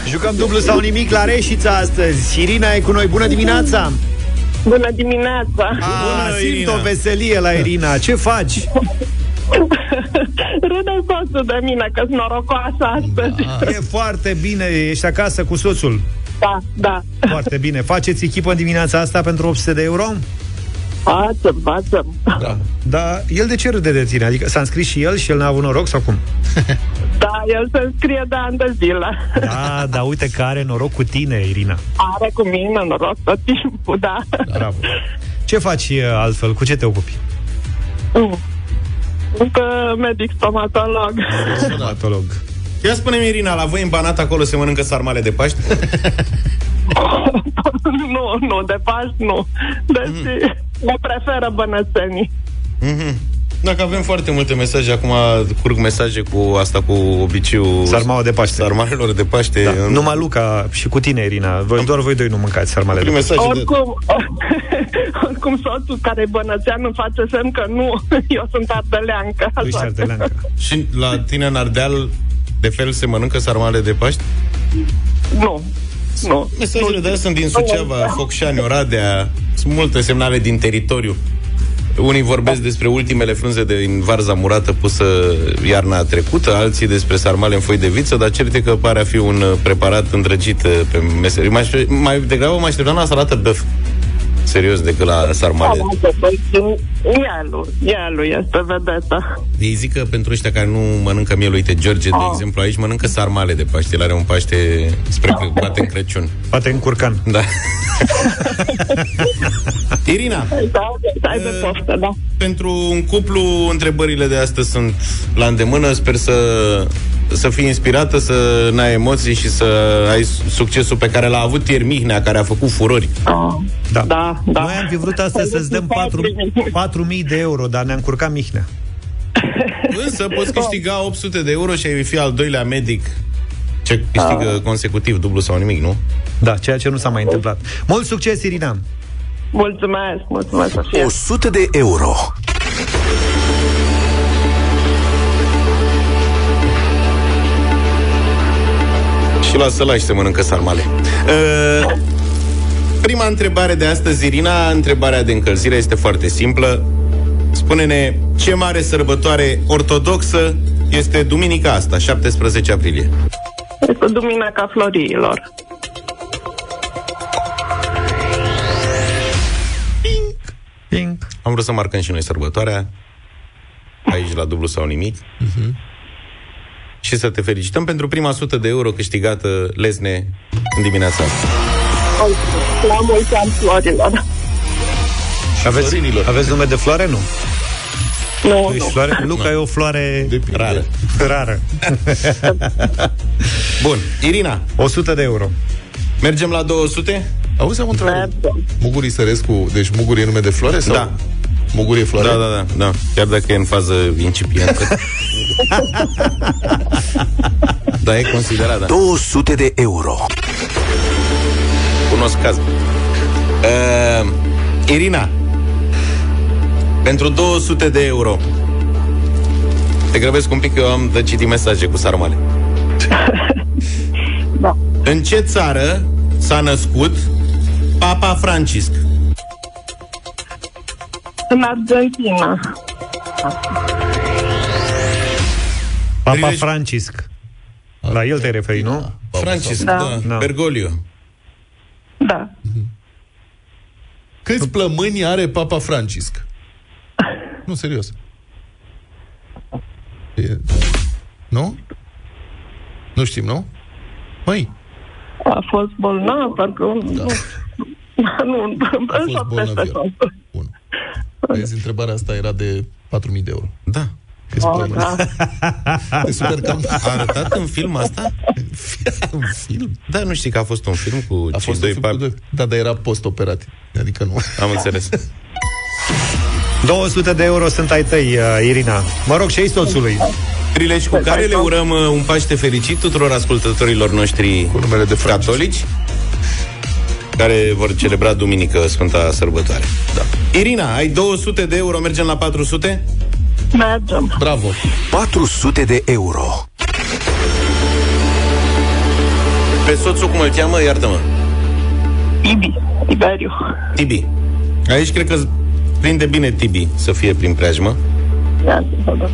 Jucăm dublu sau nimic la Reșița astăzi. Irina e cu noi. Bună dimineața! Bună dimineața! A, simt o veselie la Irina. Ce faci? [LAUGHS] Râde soțul de mine că sunt norocoasă astăzi. E foarte bine. Ești acasă cu soțul. Da, da. Foarte bine. Faceți echipă în dimineața asta pentru 800 de euro? Facem, facem. Da. Da, el de ce râde de tine? Adică s-a înscris și el și el n-a avut noroc sau cum? [LAUGHS] Da, el se înscrie de ani de zile. Da, da, uite că are noroc cu tine, Irina. Are cu mine noroc tot timpul, da. Bravo. Ce faci uh, altfel? Cu ce te ocupi? Mm. Încă medic stomatolog. Stomatolog. Ia spune-mi, Irina, la voi în Banat acolo se mănâncă sarmale de Paști? [LAUGHS] nu, nu, de Paști nu. Deci mm. mă preferă bănățenii. Mhm. Dacă avem foarte multe mesaje, acum curg mesaje cu asta, cu obiceiul Sarmaua de Paște. Sarmalelor de Paște. Da. În- Numai Luca și cu tine, Irina. Voi, doar voi doi nu mâncați sarmale de Prim Paște. mesaje de... Oricum, [LAUGHS] oricum soțul care e bănățean îmi face semn că nu, [LAUGHS] eu sunt ardeleancă. Tu ești așa. ardeleancă. Și la tine în Ardeal, de fel, se mănâncă sarmale de Paști? Nu, nu. Mesajele nu. de aia sunt din Suceava, Focșani, Oradea, sunt multe semnale din teritoriu. Unii vorbesc despre ultimele frunze din varza murată pusă iarna trecută, alții despre sarmale în foi de viță, dar cert e că pare a fi un uh, preparat îndrăgit uh, pe meserie. Mai, mai degrabă mă așteptam la salată băf. Serios, decât la sarmale. Ielu, Ielu este vedeta. Ei zic că pentru ăștia care nu mănâncă miel, uite, George, de exemplu, aici mănâncă sarmale de Paște. El are un Paște spre că bate în Crăciun. Poate în curcan. Da. [LAUGHS] Irina, Da, ai de poftă, da. pentru un cuplu, întrebările de astăzi sunt la îndemână. Sper să să fii inspirată, să n-ai emoții și să ai succesul pe care l-a avut ieri Mihnea, care a făcut furori. Da. Da, da. Noi am fi vrut astăzi să-ți dăm 4, 4.000 de euro, dar ne-a încurcat Mihnea. [LAUGHS] Însă poți câștiga 800 de euro și ai fi al doilea medic ce câștigă consecutiv dublu sau nimic, nu? Da, ceea ce nu s-a mai întâmplat. Mult succes, Irina! Mulțumesc, mulțumesc, Sofia. 100 de euro. Și la sălași se mănâncă sarmale. Uh, prima întrebare de astăzi, Irina, întrebarea de încălzire este foarte simplă. Spune-ne ce mare sărbătoare ortodoxă este duminica asta, 17 aprilie. Este Duminica Florilor. Ping. Am vrut să marcăm și noi sărbătoarea aici la dublu sau nimic. Mhm. Și să te felicităm pentru prima sută de euro câștigată lesne în dimineața asta. La mulți ani Florilor. Aveți, aveți nume de floare? Nu. Nu, Ești nu. floare? Luca e o floare Rară. [LAUGHS] rară. [LAUGHS] Bun, Irina, 100 de euro. mergem la 200? Auzi, am întrebat. Mugurii Sărescu, deci Muguri e nume de floare? Sau? Da. Muguri e floare? Da, da, da, da. Chiar dacă e în fază incipientă. [LAUGHS] da, e considerat, da. 200 de euro. Cunosc caz. Uh, Irina, pentru 200 de euro, te grăbesc un pic că eu am de citit mesaje cu sarmale. [LAUGHS] Da. În ce țară s-a născut Papa Francisc? În Argentina. Papa Prilej- Francisc. La el te referi, nu? Francisc, Da. da. Da. Bergoglio. Da. Câți plămâni are Papa Francisc? Nu, serios. E... Nu? Nu știm, nu? Măi, A fost bolnav, parcă... Da. [LAUGHS] Nu, nu, a în fost 17 bolnav el. sunt. Bun. Vezi, întrebarea asta era de 4.000 de euro. Da. Câți Oh, plămâni? da. Te [LAUGHS] super că am... A arătat în film asta? [LAUGHS] un film? Da, nu știi că a fost un film cu A cei fost doi un film cu papi? doi... Da, dar era post-operat. Adică nu. Am înțeles. [LAUGHS] 200 de euro sunt ai tăi, uh, Irina. Mă rog, și ai soțului. Prilej cu care le urăm uh, un Paște fericit tuturor ascultătorilor noștri Cu numele de Francis. catolici care vor celebra duminică Sfânta Sărbătoare. Da. Irina, ai 200 de euro, mergem la 400? Mergem. Bravo. 400 de euro. Pe soțul cum îl cheamă, iartă-mă. Ibi. Iberiu. Tibi. Aici cred că prinde bine Tibi să fie prin preajmă. Ia să vedem.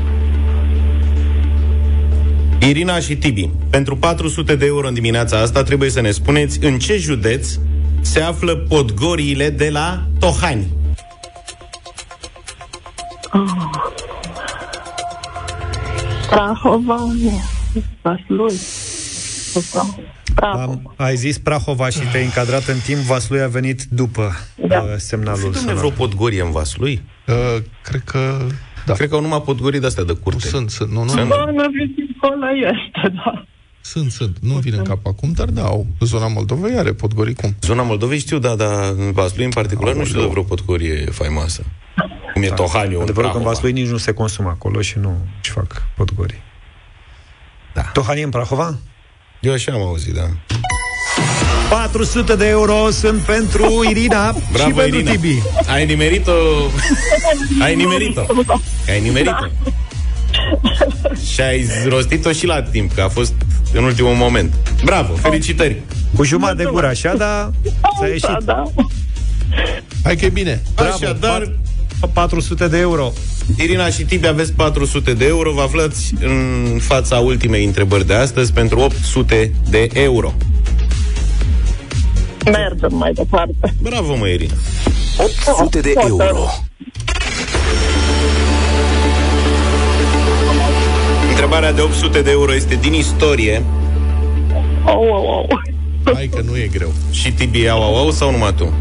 Irina și Tibi, pentru 400 de euro în dimineața asta trebuie să ne spuneți în ce județ se află podgoriile de la Tohani. Prahova. Vaslui. Prahova. Am, ai zis Prahova și te-ai încadrat în timp, Vaslui a venit după Da. uh, semnalul Domne sonor. vreo podgorie în Vaslui? Uh, cred că... Da. Cred că au numai podgorii de-astea de curte. Sunt, sunt. Nu, nu, Sunt. nu. Doamna Viticola este, da. Sunt, sunt. Nu vine în cap acum, dar da, au. Zona Moldovei are podgorii cum? Zona Moldovei știu, da, dar în Vaslui în particular nu știu de vreo podgorie faimoasă. Cum e Da. Tohaniu în Adevărul că în Prahova. Vaslui nici nu se consumă acolo și nu își fac podgorii. Da. Tohanie în Prahova? Eu așa am auzit, da. 400 de euro sunt pentru Irina și Bravo, pentru Irina. Tibi. Ai nimerit-o... [LAUGHS] Ai nimerit-o. Ai nimerit-o. Și ai rostit-o și la timp, că a fost în ultimul moment. Bravo, felicitări! Cu jumătate de gură, așa, dar s-a ieșit. Da, da. Hai că e bine. Bravo, Așadar, 400 de euro. Irina și Tibi aveți 400 de euro, vă aflați în fața ultimei întrebări de astăzi pentru 800 de euro. Mergem mai departe. Bravo, mă, Irina! 800 de euro. Întrebarea de 800 de euro este din istorie Oh, oh, oh. Hai că nu e greu. și Tibi au, au, au sau numai tu?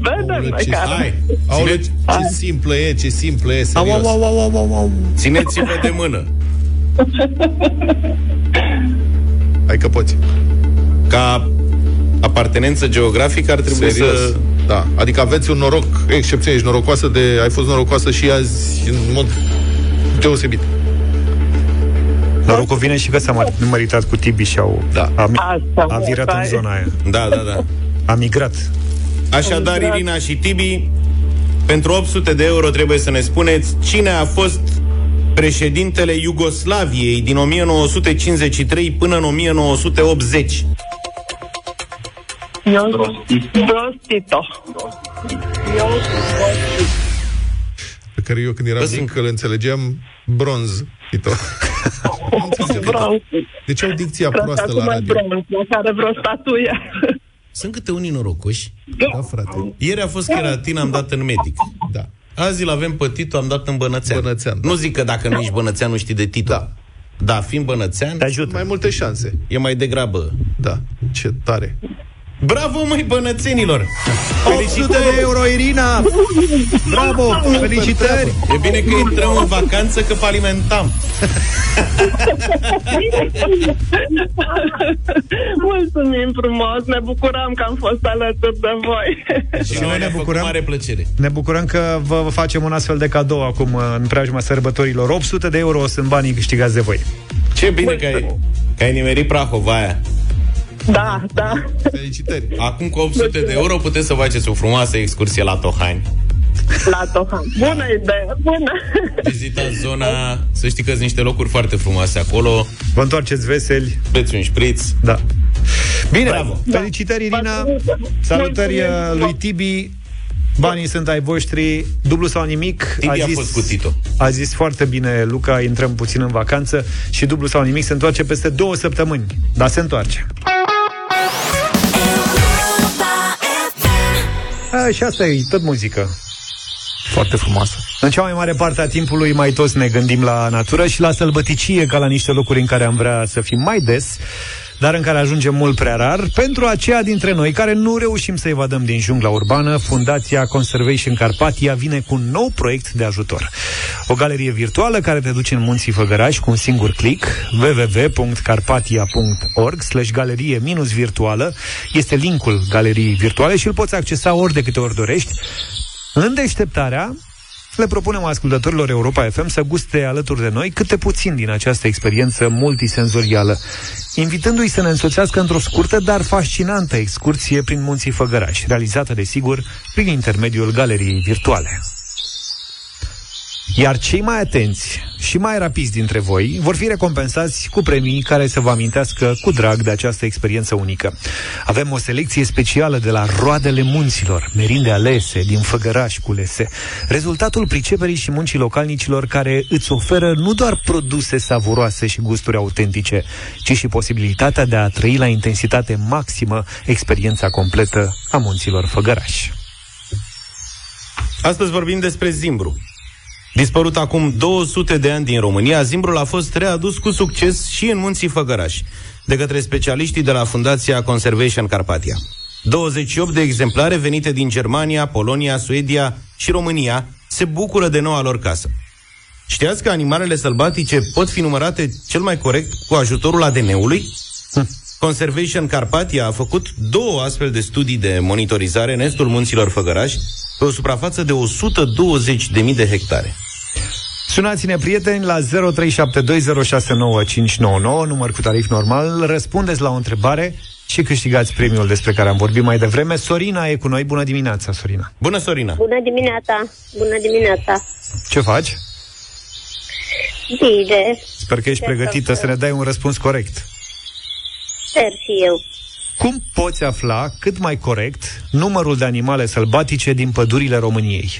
Vedem, ce, măcar. hai, Aoleu, ce, ce simplă e, ce simplă e, serios. Au, au, au, au, au, au. Țineți-vă de mână. Hai că poți. Ca apartenență geografică ar trebui Serios. să... Da, adică aveți un noroc excepțional, ești norocoasă de, ai fost norocoasă și azi în mod deosebit. Norocul vine și că s-a mă- măritat cu Tibi și au, Da. a, Asta, a virat în asta e. zona aia. Da, da, da. A migrat. Așadar, Irina și Tibi, pentru 800 de euro trebuie să ne spuneți cine a fost președintele Iugoslaviei din 1953 până în 1980. Prostito. Pe care eu când eram Bă, mic îl înțelegeam bronz. Tito. Nu înțelegem. Bronz. De ce au dicția Cred că proastă la acum e radio? bronz, care vreo statuie. Sunt câte unii norocoși. Da, frate. Ieri a fost keratin, am dat în medic. Da. Azi îl avem pe Tito, am dat în Bănățean. Bănățean, da. Nu zic că dacă nu ești Bănățean, nu știi de Tito. Da. Da, fiind Bănățean, Te ajută. Mai multe șanse. e mai degrabă. Da. Ce tare. Bravo, măi, bănățenilor! 800 de euro, Irina! Bravo! Felicitări! E bine că intrăm în vacanță, că falimentam. [LAUGHS] Mulțumim frumos, ne bucurăm că am fost alături de voi. Și noi ne bucurăm. mare plăcere. Ne bucurăm că vă facem un astfel de cadou acum în preajma sărbătorilor. 800 de euro sunt banii câștigați de voi. Ce bine că ai, că ai nimerit Prahova aia. Da, da. Felicitări. Acum cu 800 de euro puteți să faceți o frumoasă excursie la Tohani. La Tohan. Bună idee, bună. Vizitați zona, să știi că sunt niște locuri foarte frumoase acolo. Vă întoarceți veseli. Beți un șpriț. Da. Bine, Bravo. felicitări, Irina. Mulțumim. Salutări Mulțumim. uh, lui Tibi. Banii sunt ai voștri, dublu sau nimic. Tibi a fost cu Tito. A zis foarte bine Luca, intrăm puțin în vacanță și dublu sau nimic se întoarce peste două săptămâni. Dar se întoarce. A, și asta e tot muzică. Foarte frumoasă. În cea mai mare parte a timpului mai toți ne gândim la natură și la sălbăticie ca la niște locuri în care am vrea să fim mai des, dar în care ajungem mult prea rar. Pentru aceia dintre noi care nu reușim să evadăm din jungla urbană, Fundația Conservation Carpatia vine cu un nou proiect de ajutor. O galerie virtuală care te duce în munții Făgăraș cu un singur click, www.carpatia.org slash galerie minus virtuală este linkul galeriei virtuale și îl poți accesa ori de câte ori dorești. În deșteptarea, le propunem ascultătorilor Europa FM să guste alături de noi câte puțin din această experiență multisenzorială, invitându-i să ne însoțească într-o scurtă, dar fascinantă excursie prin munții Făgăraș, realizată, desigur, prin intermediul galeriei virtuale. Iar cei mai atenți și mai rapizi dintre voi vor fi recompensați cu premii care să vă amintească cu drag de această experiență unică. Avem o selecție specială de la Roadele Munților, merinde alese din făgăraș culese, rezultatul priceperii și muncii localnicilor care îți oferă nu doar produse savuroase și gusturi autentice, ci și posibilitatea de a trăi la intensitate maximă experiența completă a munților făgărași. Astăzi vorbim despre Zimbru. Dispărut acum 200 de ani din România, Zimbrul a fost readus cu succes și în munții Făgăraș, de către specialiștii de la Fundația Conservation Carpatia. 28 de exemplare venite din Germania, Polonia, Suedia și România se bucură de noua lor casă. Știați că animalele sălbatice pot fi numărate cel mai corect cu ajutorul ADN-ului? Conservation Carpatia a făcut două astfel de studii de monitorizare în estul munților Făgăraș, pe o suprafață de 120.000 de hectare. Sunați-ne, prieteni, la 0372069599, număr cu tarif normal, răspundeți la o întrebare și câștigați premiul despre care am vorbit mai devreme. Sorina e cu noi. Bună dimineața, Sorina. Bună, Sorina! Bună dimineața! Bună dimineața! Ce faci? Bine, Sper că ești pregătită să ne dai un răspuns corect. sper și eu. Cum poți afla cât mai corect numărul de animale sălbatice din pădurile României?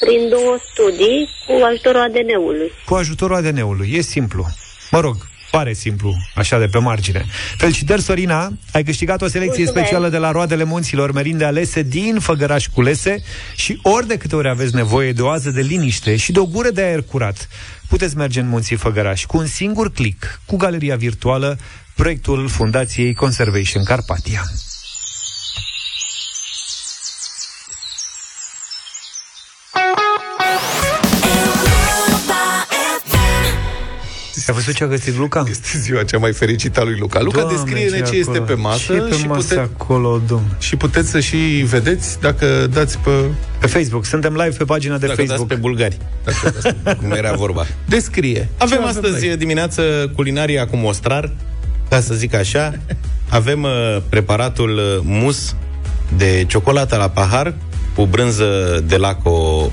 Prin două studii cu ajutorul ADN-ului. Cu ajutorul ADN-ului. E simplu. Mă rog, Pare simplu, așa de pe margine. Felicitări, Sorina! Ai câștigat o selecție Mulțumesc. specială de la Roadele Munților, merinde alese din Făgăraș Culese și ori de câte ori aveți nevoie de o ază de liniște și de o gură de aer curat, puteți merge în Munții Făgăraș cu un singur click, cu galeria virtuală, proiectul Fundației Conservation Carpatia. Ai văzut ce a găsit Luca? Este ziua cea mai fericită a lui Luca. Luca, Doamne, descrie-ne ce ce este acolo? pe masă, Ce e pe și, masă puteți, acolo, domn? și puteți să și vedeți dacă dați pe... Pe Facebook. Suntem live pe pagina de Dacă dați Facebook. pe bulgari. Cum era vorba. Descrie. Avem Ce astăzi noi? dimineață culinaria cu mostrar, ca să zic așa. Avem uh, preparatul uh, mus de ciocolată la pahar cu brânză de laco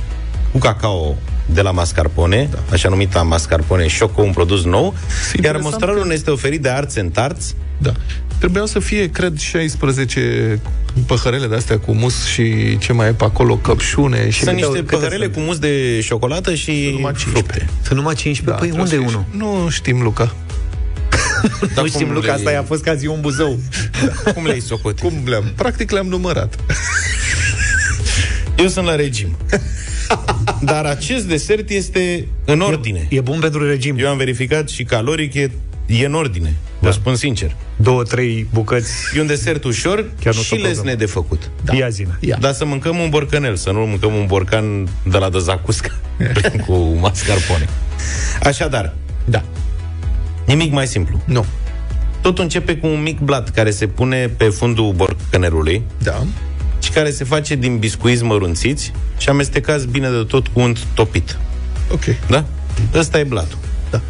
cu cacao de la mascarpone, da. așa numita mascarpone Choco, un produs nou, iar interesant mostrarul că- ne este oferit de Arts and Tarts. Da. Trebuiau să fie, cred, 16 păhărele de-astea cu mus și ce mai e pe acolo, căpșune. Și Sunt niște câte păhărele sunt? cu mus de ciocolată și Numai 15. fructe. Sunt numai 15? păi unde e trebuie să unul? fie- Nu știm, Luca. [LAUGHS] nu știm, cum Luca, le- asta i-a fost ca zi un buzău. Cum le-ai socotit? Cum le-am? Practic le-am numărat. Eu sunt la regim. [LAUGHS] Dar acest desert este în ordine. E bun pentru regim. Eu am verificat și caloric e, e în ordine. Vă Da. spun sincer. Două, trei bucăți. E un desert ușor Chiar nu și sunt lesne problemă. de făcut. Da. Ia zine. Ia. Dar să mâncăm un borcanel, să nu mâncăm un borcan de la de zacusca [LAUGHS] cu mascarpone. Așadar, Da. nimic mai simplu. Nu. Totul începe cu un mic blat care se pune pe fundul borcanelului Da. Și care se face din biscuiți mărunțiți și amestecați bine de tot cu unt topit. Ok. Da? Ăsta e blatul. Da.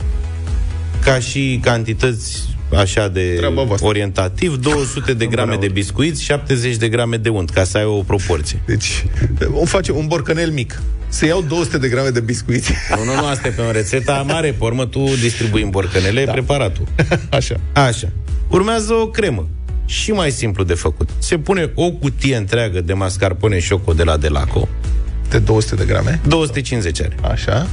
Ca și cantități așa de Treaba voastră. orientativ, 200 de grame de biscuiți, 70 de grame de unt, ca să ai o proporție. Deci, o face un borcanel mic. Să iau 200 de grame de biscuiți. Nu, nu, nu, asta e pe o rețetă mare, pe urmă tu distribui în borcanele da. preparatul. [LAUGHS] Așa. Așa. Urmează o cremă. Și mai simplu de făcut. Se pune o cutie întreagă de mascarpone șoco de la Delaco. De 200 de grame. 250 are. Așa.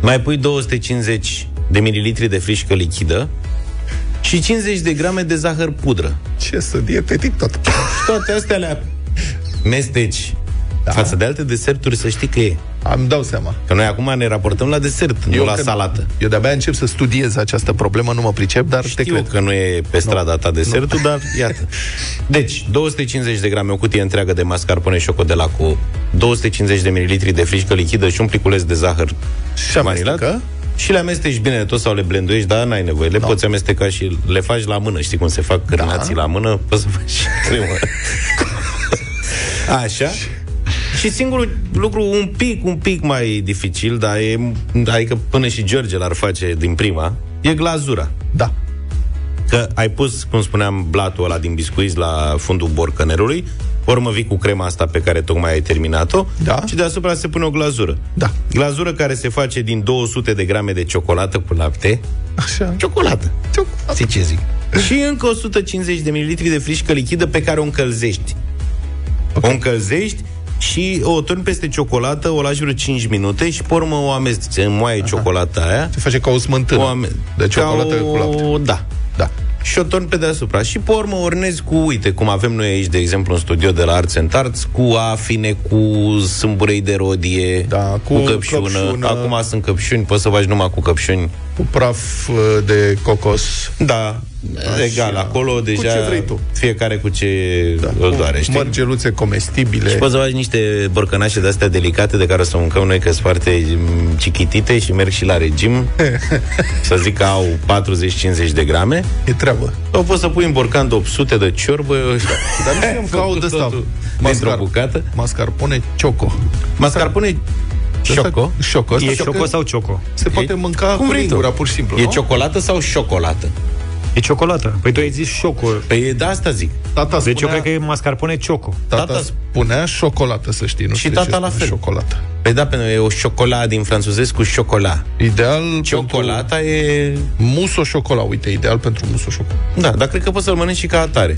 Mai pui 250 de mililitri de frișcă lichidă și 50 de grame de zahăr pudră. Ce să dietetic tot. Toate astea le mesteci. Da. Față de alte deserturi, să știi că e. Am dau seama. Că noi acum ne raportăm la desert, eu nu la când- salată. Eu de-abia încep să studiez această problemă, nu mă pricep, dar te Știu cred. că nu e pe strada ta desertul, dar [LAUGHS] iată. Deci, 250 de grame, o cutie întreagă de mascarpone șoco de la cu 250 de mililitri de frișcă lichidă și un pliculeț de zahăr Și manilat. amestecă? Și le amesteci bine de tot sau le blenduiești, dar n-ai nevoie. Le Da. poți amesteca și le faci la mână. Știi cum se fac cârnații la mână? Poți să faci [LAUGHS] și cremă. [LAUGHS] Așa. Și singurul lucru un pic, un pic mai dificil, dar e, adică până și George l-ar face din prima, e glazura. Da. Că ai pus, cum spuneam, blatul ăla din biscuiți la fundul borcănerului, urmă vii cu crema asta pe care tocmai ai terminat-o Da. și deasupra se pune o glazură. Da. Glazură care se face din 200 de grame de ciocolată cu lapte. Așa. Ciocolată. Ciocolată. Știi ce zic? și încă 150 de mililitri de frișcă lichidă pe care o încălzești. Okay. O încălzești și o turni peste ciocolată, o lași vreo 5 minute și pe urmă o amesteci. Înmoaie ciocolata aia. Se face ca o smântână O ame- de ciocolată ca o... cu lapte. Da. Da. Și o torni pe deasupra. Și pe urmă ornezi cu, uite, cum avem noi aici, de exemplu, în studio de la Arts and Arts, cu afine, cu sâmburei de rodie, Da, cu, cu căpșună. căpșună. Acum sunt căpșuni, poți să faci numai cu căpșuni. Cu praf uh, de cocos. Da, Așa. Egal, acolo deja ce vrei tu. fiecare cu ce da. îl doare, știi? Mărgeluțe comestibile. Și poți să faci niște borcănașe de astea delicate de care o să mâncăm noi, că sunt foarte mm, chichitite și merg și la regim. [LAUGHS] să zic că au 40-50 de grame. E treabă. O poți să pui în borcan de 800 de ciorbă. [LAUGHS] Dar nu știu că au de asta. Dintr-o bucată. Mascarpone cioco. Mascarpone șoco. Șoco. Asta E știu șoco că sau cioco? Se poate mânca Cum cu vrei tu. lingura, pur și simplu, E nu? ciocolată sau șocolată? E ciocolată. Păi tu ai zis șoco. Păi de asta zic. Tata Deci eu spunea, cred că e mascarpone cioco. tata, tata- spunea șocolată, să știi. Nu Și știu de ce tata la spune fel. Șocolată. Păi da, pentru că e o șocolată din franțuzesc cu șocolat. Ideal Ciocolata e... pentru muso șocola. Uite, ideal pentru muso șocola. Da, dar cred că poți să-l mănânci și ca atare.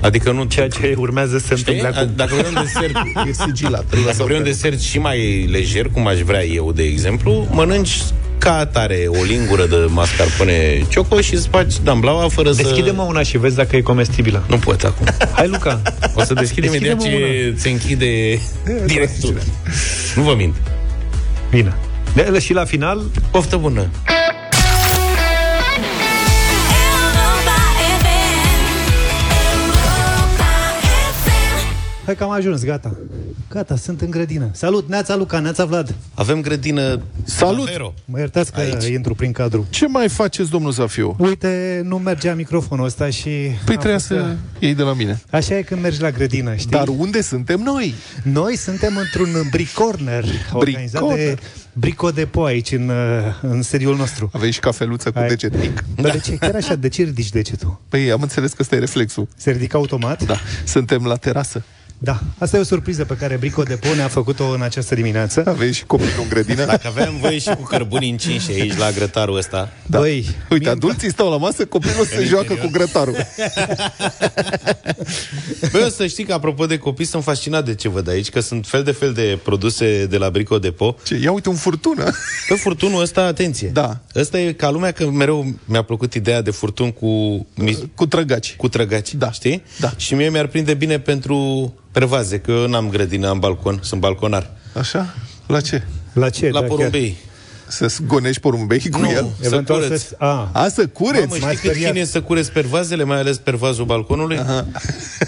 Adică nu... Ceea ce urmează să se Știi? întâmple A- acum. Dacă vrei un desert, [LAUGHS] E sigilat. dacă vrei un desert și mai lejer, cum aș vrea eu, de exemplu, mănânci ca atare o lingură de mascarpone cioco și îți faci damblaua fără să... Deschide-mă una și vezi dacă e comestibilă. Nu pot acum. Hai, Luca. O să deschid imediat Deschide-mă ce se închide [LAUGHS] directul. Nu vă mint. Bine. De- și la final, Poftă bună. Hai că am ajuns, gata. Gata, sunt în grădină. Salut, Neața Luca, Neața Vlad. Avem grădină Salut! Vero. Mă iertați că Aici. intru prin cadru. Ce mai faceți, domnul Zafiu? Uite, nu mergea microfonul ăsta și... Păi am trebuia fost- să iei de la mine. Așa e când mergi la grădină, știi? Dar unde suntem noi? Noi suntem într-un bricorner organizat de Brico Depo aici în, uh, în sediul nostru. Aveți și cafeluță cu Hai. deget mic. Dar de ce? Chiar așa, de ce ridici degetul? Păi am înțeles că ăsta e reflexul. Se ridică automat? Da. Suntem la terasă. Da. Asta e o surpriză pe care Brico Depo ne-a făcut-o în această dimineață. Aveți și copilul în grădină. Dacă aveam voie și cu cărbuni încinși aici la grătarul ăsta. Da. Băi, Uite, adulții stau la masă, copilul se joacă cu grătarul. [LAUGHS] Băi, o să știi că, apropo de copii, sunt fascinat de ce văd aici, că sunt fel de fel de produse de la Brico Depo. Ce? Ia uite un furtună. Pe furtunul ăsta, atenție. Da. Ăsta e ca lumea, că mereu mi-a plăcut ideea de furtun cu... mi- Cu trăgaci. Cu trăgaci, Da. știi? Da. Și mie mi-ar prinde bine pentru pervaze, că eu n-am grădină, am balcon, sunt balconar. Așa? La ce? La ce? La Da, porumbei. Să gonești porumbei cu Nu. el? Să Eventual cureți. să... A, A, să cureți? Mamă, m-ai știi cât speriat. chin e să cureți pervazele, mai ales pervazul balconului? Aha.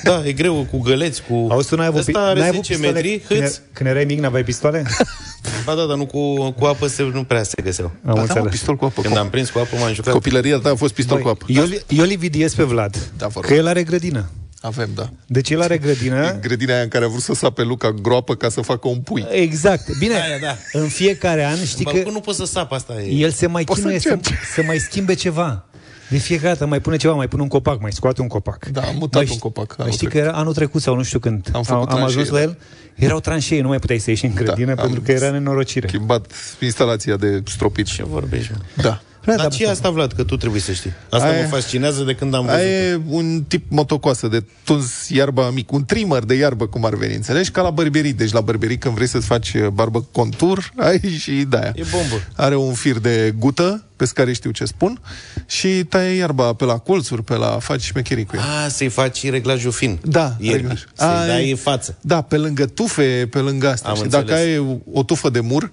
Da, e greu, cu găleți, cu... Auzi, tu n-ai avut, Ăsta pi- are n-ai avut 10 pistoale? metri, Când, hâț. e- când erai mic, n-aveai pistoale? [LAUGHS] Ba da, dar nu cu, cu apă se, nu prea se găseau. Am Ba, da, mă, înțeles. pistol cu apă. Când am prins cu apă, m-am jucat. Copilăria ta a fost pistol Băi, cu apă. eu, li- eu îl invidiez pe Vlad, Da, vă rog. că el are grădină. Avem, da. Deci el are grădină. [LAUGHS] Grădina aia în care a vrut să sape Luca groapă ca să facă un pui. Exact. Bine, Aia, da. în fiecare an știi Balcon că nu pot să sap, asta e. el se mai Poți să chinuie să, încerci. să mai schimbe ceva. De fiecare dată mai pune ceva, mai pune un copac, mai scoate un copac. Da, am mutat Mai un ști- copac Mai anul știi că trecut. era anul trecut sau nu știu când Am făcut am ajuns tranșee, la el, erau tranșee, nu mai puteai să ieși în grădină Da, pentru am că era nenorocire. Schimbat instalația de stropit. Ce vorbești, mă? Da. Da, Dar da, ce e asta, Vlad, că tu trebuie să știi? Asta Aia- mă fascinează de când am văzut. Aia e un tip motocoasă de tuns iarba mic, un trimmer de iarbă, cum ar veni, înțelegi? Ca la bărberii. Deci la bărberii, când vrei să-ți faci uh, barbă contur, [LAUGHS] ai și de-aia. E bombă. Are un fir de gută, pe care știu ce spun, și taie iarba pe la colțuri, pe la faci șmecherii cu ea. A, să-i faci reglajul fin. Da, Ierbii. reglaj. Să-i Ai- dai față. Da, pe lângă tufe, pe lângă asta. Am și înțeles. dacă ai o tufă de mur,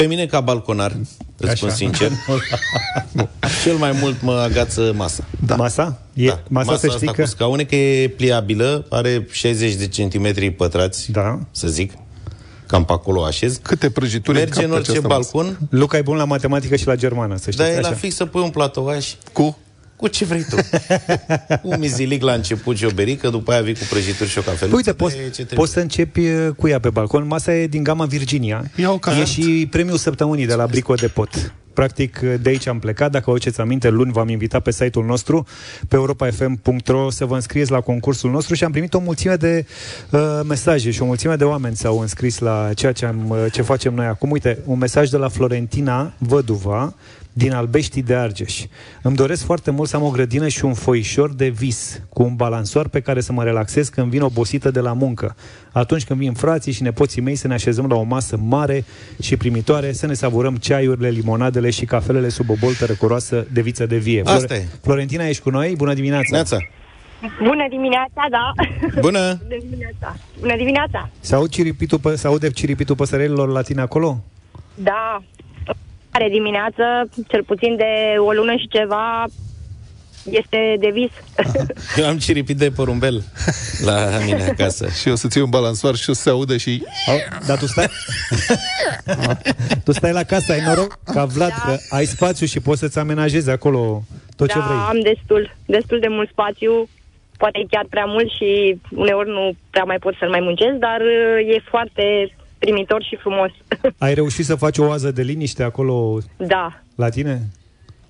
Pe mine, ca balconar, îți spun sincer, [LAUGHS] cel mai mult mă agață masa. da. Masa? E, Da, masa, să știi asta că... cu scaune, că e pliabilă, are 60 de centimetri pătrați, Da. să zic, cam pe acolo așez. câte prăjituri Merge în încap pe orice această masă? balcon, Luca e bun la matematică și la germană, să știți. dar e așa. la fix să pui un platouaș Cu? Cu ce vrei tu. [LAUGHS] un mizilic la început și o berică, după aia vii cu prăjituri și o cafeluță. Uite, poți, E ce trebuie. poți să începi uh, cu ea pe balcon. Masa e din gama Virginia. Ia-o ca E hand. și premiul săptămânii de la Brico de Pot. Practic, de aici am plecat. Dacă vă aduceți aminte, luni v-am invitat pe site-ul nostru, pe europafm.ro, să vă înscrieți la concursul nostru și am primit o mulțime de uh, mesaje și o mulțime de oameni s-au înscris la ceea ce, am, uh, ce facem noi acum. Uite, un mesaj de la Florentina Văduva, din Albeștii de Argeș. Îmi doresc foarte mult să am o grădină și un foișor de vis, cu un balansoar pe care să mă relaxez când vin obosită de la muncă. Atunci când vin frații și nepoții mei să ne așezăm la o masă mare și primitoare, să ne savurăm ceaiurile, limonadele și cafelele sub o boltă răcoroasă de viță de vie. Asta e. Florentina, ești cu noi? Bună dimineața! Neața, Bună dimineața, da. bună! Bună dimineața. Bună dimineața. Se, aud ciripitul, pă- se aude ciripitul păsărelilor la tine acolo? Da. Are dimineață, cel puțin de o lună și ceva, este de vis. [LAUGHS] Eu am ciripit de porumbel la mine acasă. Și o să-ți iei un balansoar și o să se audă și... Au, dar tu stai... [LAUGHS] tu stai la casă, ai noroc ca Vlad, da. că ai spațiu și poți să-ți amenajezi acolo tot da, ce vrei. am destul, destul de mult spațiu, poate chiar prea mult și uneori nu prea mai pot să-l mai muncesc, dar uh, e foarte primitor și frumos. [LAUGHS] Ai reușit să faci o oază de liniște acolo da, la tine?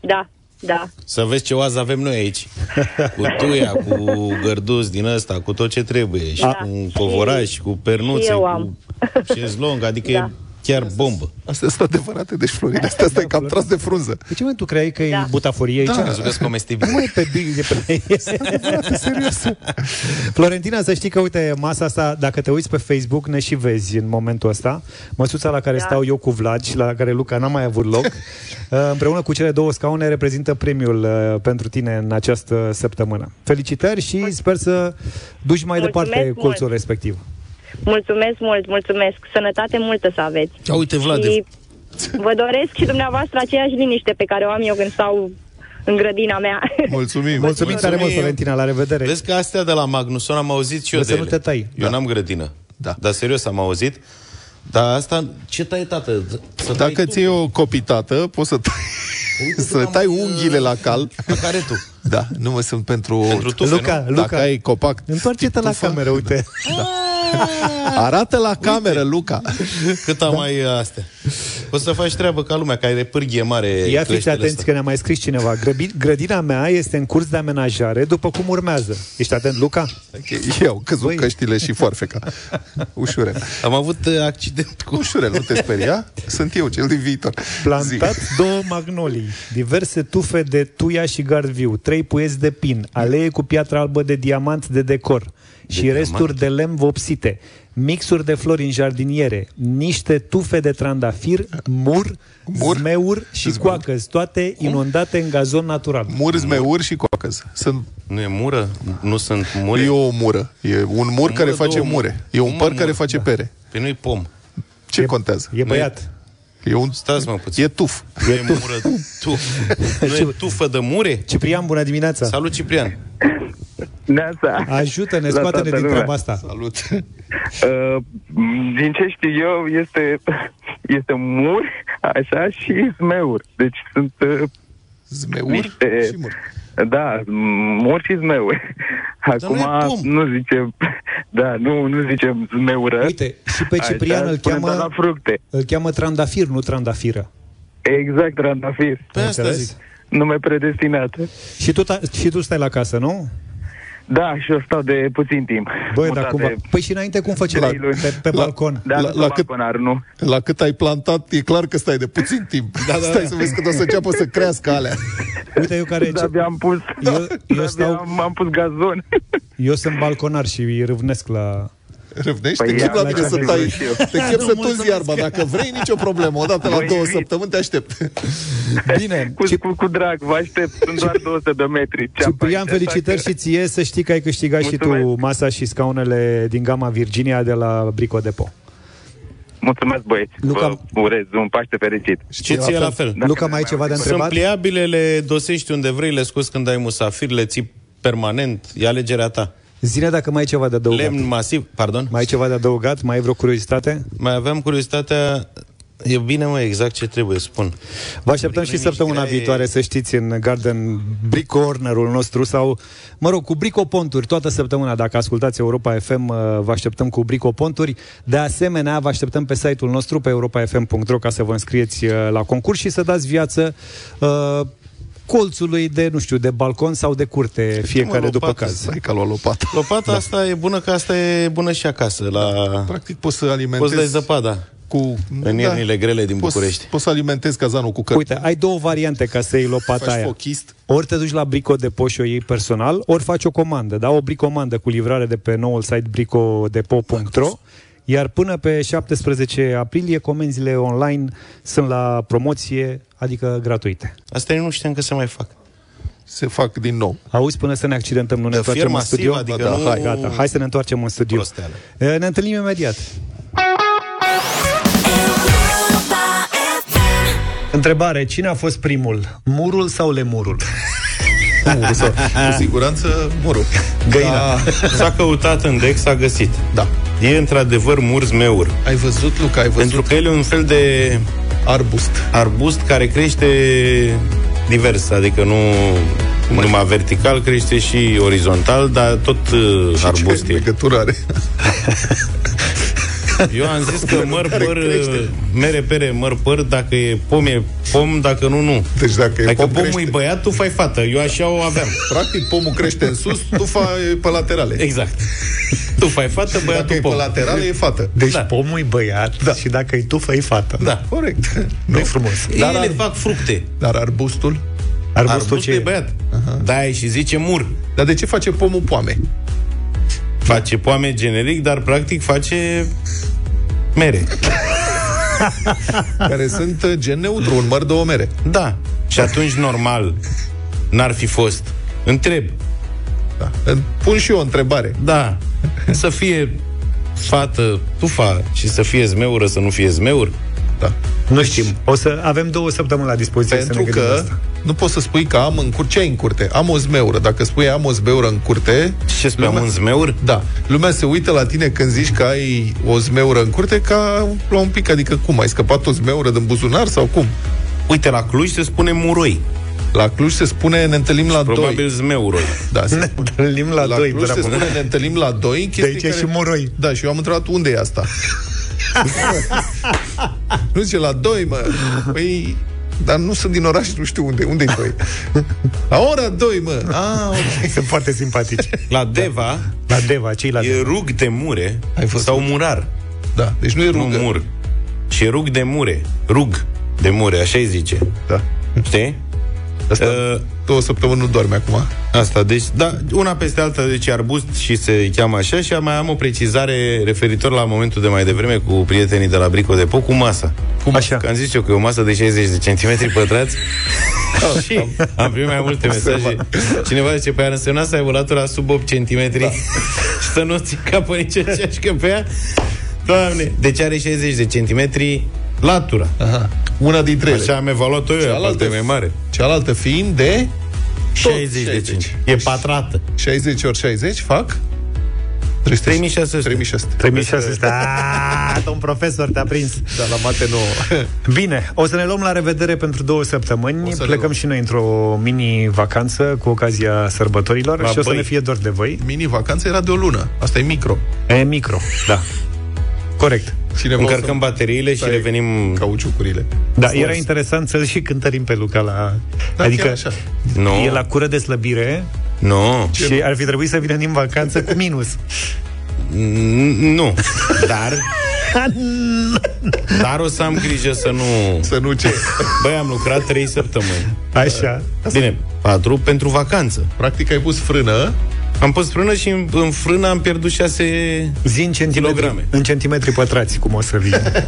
da, da. Să vezi ce oază avem noi aici. [LAUGHS] Cu tuia, cu gărduz din ăsta, cu tot ce trebuie. Și Da. cu un covoraș, cu pernuțe, Și eu cu am. șezlong. Adică Da. e chiar bombă. Astea sunt adevărate, deci Florin, astea stai cam tras de frunză. Pe ce moment tu creai că e butaforie aici? Da. Crezut că sunt comestibile. Nu mai pe bine pe serios. Florentina, să știi că, uite, masa asta, dacă te uiți pe Facebook, ne și vezi în momentul ăsta. Măsuța la care Da. stau eu cu Vlad și la care Luca n-a mai avut loc, [LAUGHS] uh, împreună cu cele două scaune, reprezintă premiul uh, pentru tine în această săptămână. Felicitări și sper să duci mai Mulțumesc departe mult. colțul respectiv. Mulțumesc mult, mulțumesc. Sănătate multă să aveți. Ia uite, Vlad, Și vă doresc și dumneavoastră aceeași liniște pe care o am eu când stau în grădina mea. [LAUGHS] Mulțumim. Mulțumim tare mult, Florentina, la revedere. Vezi că astea de la Magnuson am auzit și eu Vă de să nu ele. te tai. Eu n-am grădină. Da. Dar serios am auzit. Dar asta, ce tai, tată? Să tai Dacă tu. ți o copitată, poți să tai, să tai unghiile la cal. La care tu? Da, nu mă sunt pentru... Pentru tufe, Luca, nu? Luca, Dacă ai copac, întoarce-te la tufă, cameră, uite. [LAUGHS] arată la cameră, Luca. Cât am mai uh, astea. O să faci treabă ca lumea, care are pârghie mare. Ia fiți creșterea atenți asta. că ne-a mai scris cineva. Grăbi- grădina mea este în curs de amenajare, după cum urmează. Ești atent, Luca? Eu căzut căștile și foarfeca. Ușurel. Am avut uh, accident cu... Ușurel, nu te speria. Sunt eu, cel din viitor. Plantat două magnolii, diverse tufe de tuia și gard viu, trei puieți de pin, alee cu piatră albă de diamant de decor și diamant? resturi de lemn vopsite, mixuri de flori în jardiniere, niște tufe de trandafir, mur, Mur? zmeuri și coacăzi, toate inundate în gazon natural. Mur, zmeuri și coacăz. Sunt, Nu e mură? Nu sunt mure? e o mură. E un mur care face două mure. E un Cum, păr mă, care mur? face Da. pere. Păi nu-i pom. Ce contează? E băiat. E un... Stați mă puțin. E tuf. Nu e mură tu. [LAUGHS] Nu e tufă de mure? Ciprian, bună dimineața! Salut, Ciprian. Neața. Ajută-ne, La scoate-ne toată din lumea. treaba asta. Salut. Uh, din ce știu eu, este, este mur, așa, și zmeur. Deci sunt uh, Zmeur niște... și mur. Da, mur și zmeur. Acum nu e pom. nu zicem... Da, nu, nu zicem zmeură. Uite, și pe Ciprian îl spunem doar cheamă, la fructe. îl cheamă trandafir, nu trandafiră. Exact, randafir. Pe asta Înțeles? zic. Nume predestinată. Și tu, ta- și tu stai la casă, nu? Da, și eu stau de puțin timp. Băi, Mutat dar cumva... de- Păi și înainte cum făceai? Trei luni. Pe, pe La- balcon. Da, La- la, la la cât- balconar, nu? La cât ai plantat, e clar că stai de puțin timp. [LAUGHS] Da, da, stai să vezi cât o să înceapă să crească alea. [LAUGHS] Uite, eu care... Da, abia am pus, Eu- eu [LAUGHS] de-abia stau- am, am pus gazon. Eu sunt balconar și îi râvnesc la... Râvnești? Păi te chem ia, la la mine ce să am tai. văzut și eu. Te chem Nu, să tunzi mulțumesc. iarba. Dacă vrei, nicio problemă. Odată la Vă două invit. săptămâni te aștept. Bine, Cu, cu, cu drag, vă aștept, sunt doar 200 de metri. Ce-am Ciprian, aici, așa felicitări că- și ție să știi că ai câștigat și tu Mulțumesc. masa și scaunele din gama Virginia de la Brico Depo. Mulțumesc, băieți. Luca- Vă urez un Paște fericit. Și ție la fel. Dacă Luca, ne mai ai mai ceva de auzim. Sunt întrebat? pliabile, le dosești unde vrei, le scoți când ai musafir, le ții permanent, e alegerea ta. Zine dacă mai ai ceva de adăugat. Lemn masiv, pardon? Mai ai ceva de adăugat? Mai ai vreo curiozitate? Mai aveam curiozitatea, e bine mă, exact ce trebuie, spun. Vă așteptăm și Vremea săptămâna mișcare- viitoare, să știți, în Garden Brico Cornerul nostru sau, mă rog, cu Brico Ponturi toată săptămâna. Dacă ascultați Europa FM, uh, vă așteptăm cu Brico Ponturi. De asemenea, vă așteptăm pe site-ul nostru, pe europafm.ro, ca să vă înscrieți uh, la concurs și să dați viață uh, colțului de, nu știu, de balcon sau de curte, fiecare Mă, după lopată, caz. Stai ca lua lopata. Lopata da. asta e bună, că asta e bună și acasă, la... Practic poți să Poți alimentezi dai zăpada cu... în iernile grele din poți, București. Poți să alimentezi cazanul cu cărți. Uite, ai două variante ca să iei lopata Faci aia. fochist. Ori te duci la Brico Depo și o iei personal, ori faci o comandă, da? O bricomandă cu livrare de pe noul site bricodepo.ro iar până pe 17 aprilie comenzile online sunt la promoție, adică gratuite. Asta eu nu știam că se mai fac. Se fac din nou. Auzi, până să ne accidentăm, nu ne De întoarcem fier în masiv, studio? adică da, nu- hai, gata, hai să ne întoarcem în studio. Prosteală. E, Ne întâlnim imediat. Întrebare, cine a fost primul? Murul sau lemurul? Cu, sau, cu siguranță, murul. Găina. Da. S-a căutat în Dex, s-a găsit. da. E într-adevăr murz meur. Ai văzut, Luca, ai văzut Pentru că el e un fel de arbust. arbust care crește divers, adică nu numai vertical, crește și orizontal, dar tot uh, arbust Ce e. legătură are? [LAUGHS] Eu am zis că măr, Care păr, crește. mere, pere, măr, păr, dacă e pom, e pom, dacă nu, nu. Deci dacă e Dacă pom, pomul crește. e băiat, tu fai fată. Eu așa o aveam. Practic, pomul crește în sus, tufa e pe laterale. Exact. Tu fai fată, Dacă băiatul e pe pom. laterale, e fată. Deci Da. pomul e băiat da. și dacă e tufă, e fată. Da. Corect. nu e frumos. Dar Ele ar- fac fructe. Dar arbustul? Arbustul Arbustul ce e e? băiat. Da, și zice mur. Dar de ce face pomul poame? Face poame generic, dar practic face mere. Care sunt uh, gen neutru, un măr de o mere. Da. Și atunci, normal, n-ar fi fost. Întreb. Da. Pun și eu o întrebare. Da. Să fie fată, tufa și să fie zmeură, să nu fie zmeur. Da. Nu știm. O să avem două săptămâni la dispoziție Pentru să ne gândim că la asta. nu poți să spui că am în curte. Ce ai în curte? Am o zmeură. Dacă spui am o zmeură în curte... Ce spui, am un zmeur? Da. Lumea se uită la tine când zici că ai o zmeură în curte ca la un pic. Adică cum? Ai scăpat o zmeură din buzunar sau cum? Uite, la Cluj se spune muroi. La Cluj se spune ne întâlnim la Probabil doi. zmeuroi. Da, se Ne spune. întâlnim la, La doi, Cluj se bravo. spune ne întâlnim la doi. De chestii aici care... și moroi. Da, și eu am întrebat unde e asta. [LAUGHS] nu zice la doi, mă. Păi, dar nu sunt din oraș, nu știu unde. Unde-i doi? La ora doi, mă. Ah, ok. [LAUGHS] Sunt foarte simpatici. La Deva La Deva, cei la e Deva. rug de mure Ai văzut? sau murar. Da, deci nu e Nu rugă. mur. Și e rug de mure. Rug de mure, așa îi zice. Da. Știi? Asta, Uh, două săptămâni nu dorme acum. Asta, deci, da, una peste alta, deci e arbust și se cheamă așa și mai am o precizare referitor la momentul de mai devreme cu prietenii de la Brico de cu masa. Cum așa? Că am zis eu că e o masă de 60 de centimetri pătrați [LAUGHS] și am primit mai multe mesaje. Cineva zice, pe ar însemna să ai o latura sub 8 centimetri Da. [LAUGHS] și să nu ți capă nici așa și că pe ea. Doamne, deci are 60 de centimetri latura. Aha. Una dintre ele. Așa am evaluat-o eu, Cealaltă- aparte e mai mare. Cealaltă fiind de 60 de 60. centimetri. E patrată. 60 ori 60 fac 300. 3600. 3600. 3600. Ah, domn profesor, te-a prins. Da, la mate nouă. Bine, o să ne luăm la revedere pentru două săptămâni. O să ne Plecăm luăm. și noi într-o mini-vacanță cu ocazia sărbătorilor La și o să Băi. ne fie dor de voi. Mini-vacanță era de o lună. Asta e micro. E micro, da. Corect. Cineva Încărcăm bateriile și Tai revenim... cauciucurile. Da, Frumos. era interesant să și cântărim pe Luca la... Da, adică chiar așa. Nu, e la cură de slăbire nu, și ar fi trebuit să vină din vacanță cu minus. N- nu. Dar... [LAUGHS] Dar o să am grijă să nu... Să nu ce. Băi, am lucrat trei săptămâni. Așa. Bine, patru pentru vacanță. Practic ai pus frână. Am pus frână și în, în frână am pierdut șase... Zi în centimetri, Kilograme. în centimetri pătrați, cum o să vină. [LAUGHS]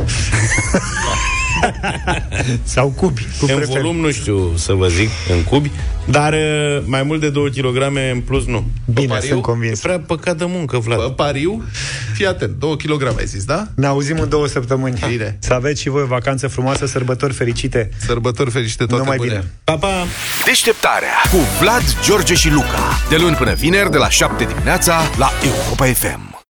[LAUGHS] Sau cubi, cu În prefer. volum, nu știu să vă zic, în cubi, dar uh, mai mult de 2 kg în plus nu. Bine, Pariu? sunt E convins. prea păcat de muncă, Vlad. Bă, pariu. Fii atent. 2 kg ai zis, da? Ne auzim în două săptămâni. Bine. Să aveți și voi o vacanță frumoasă, sărbători fericite. Sărbători fericite toate Numai bune. bine. Pa, pa! Deșteptarea cu Vlad, George și Luca. De luni până vineri, de la 7 dimineața, la Europa FM.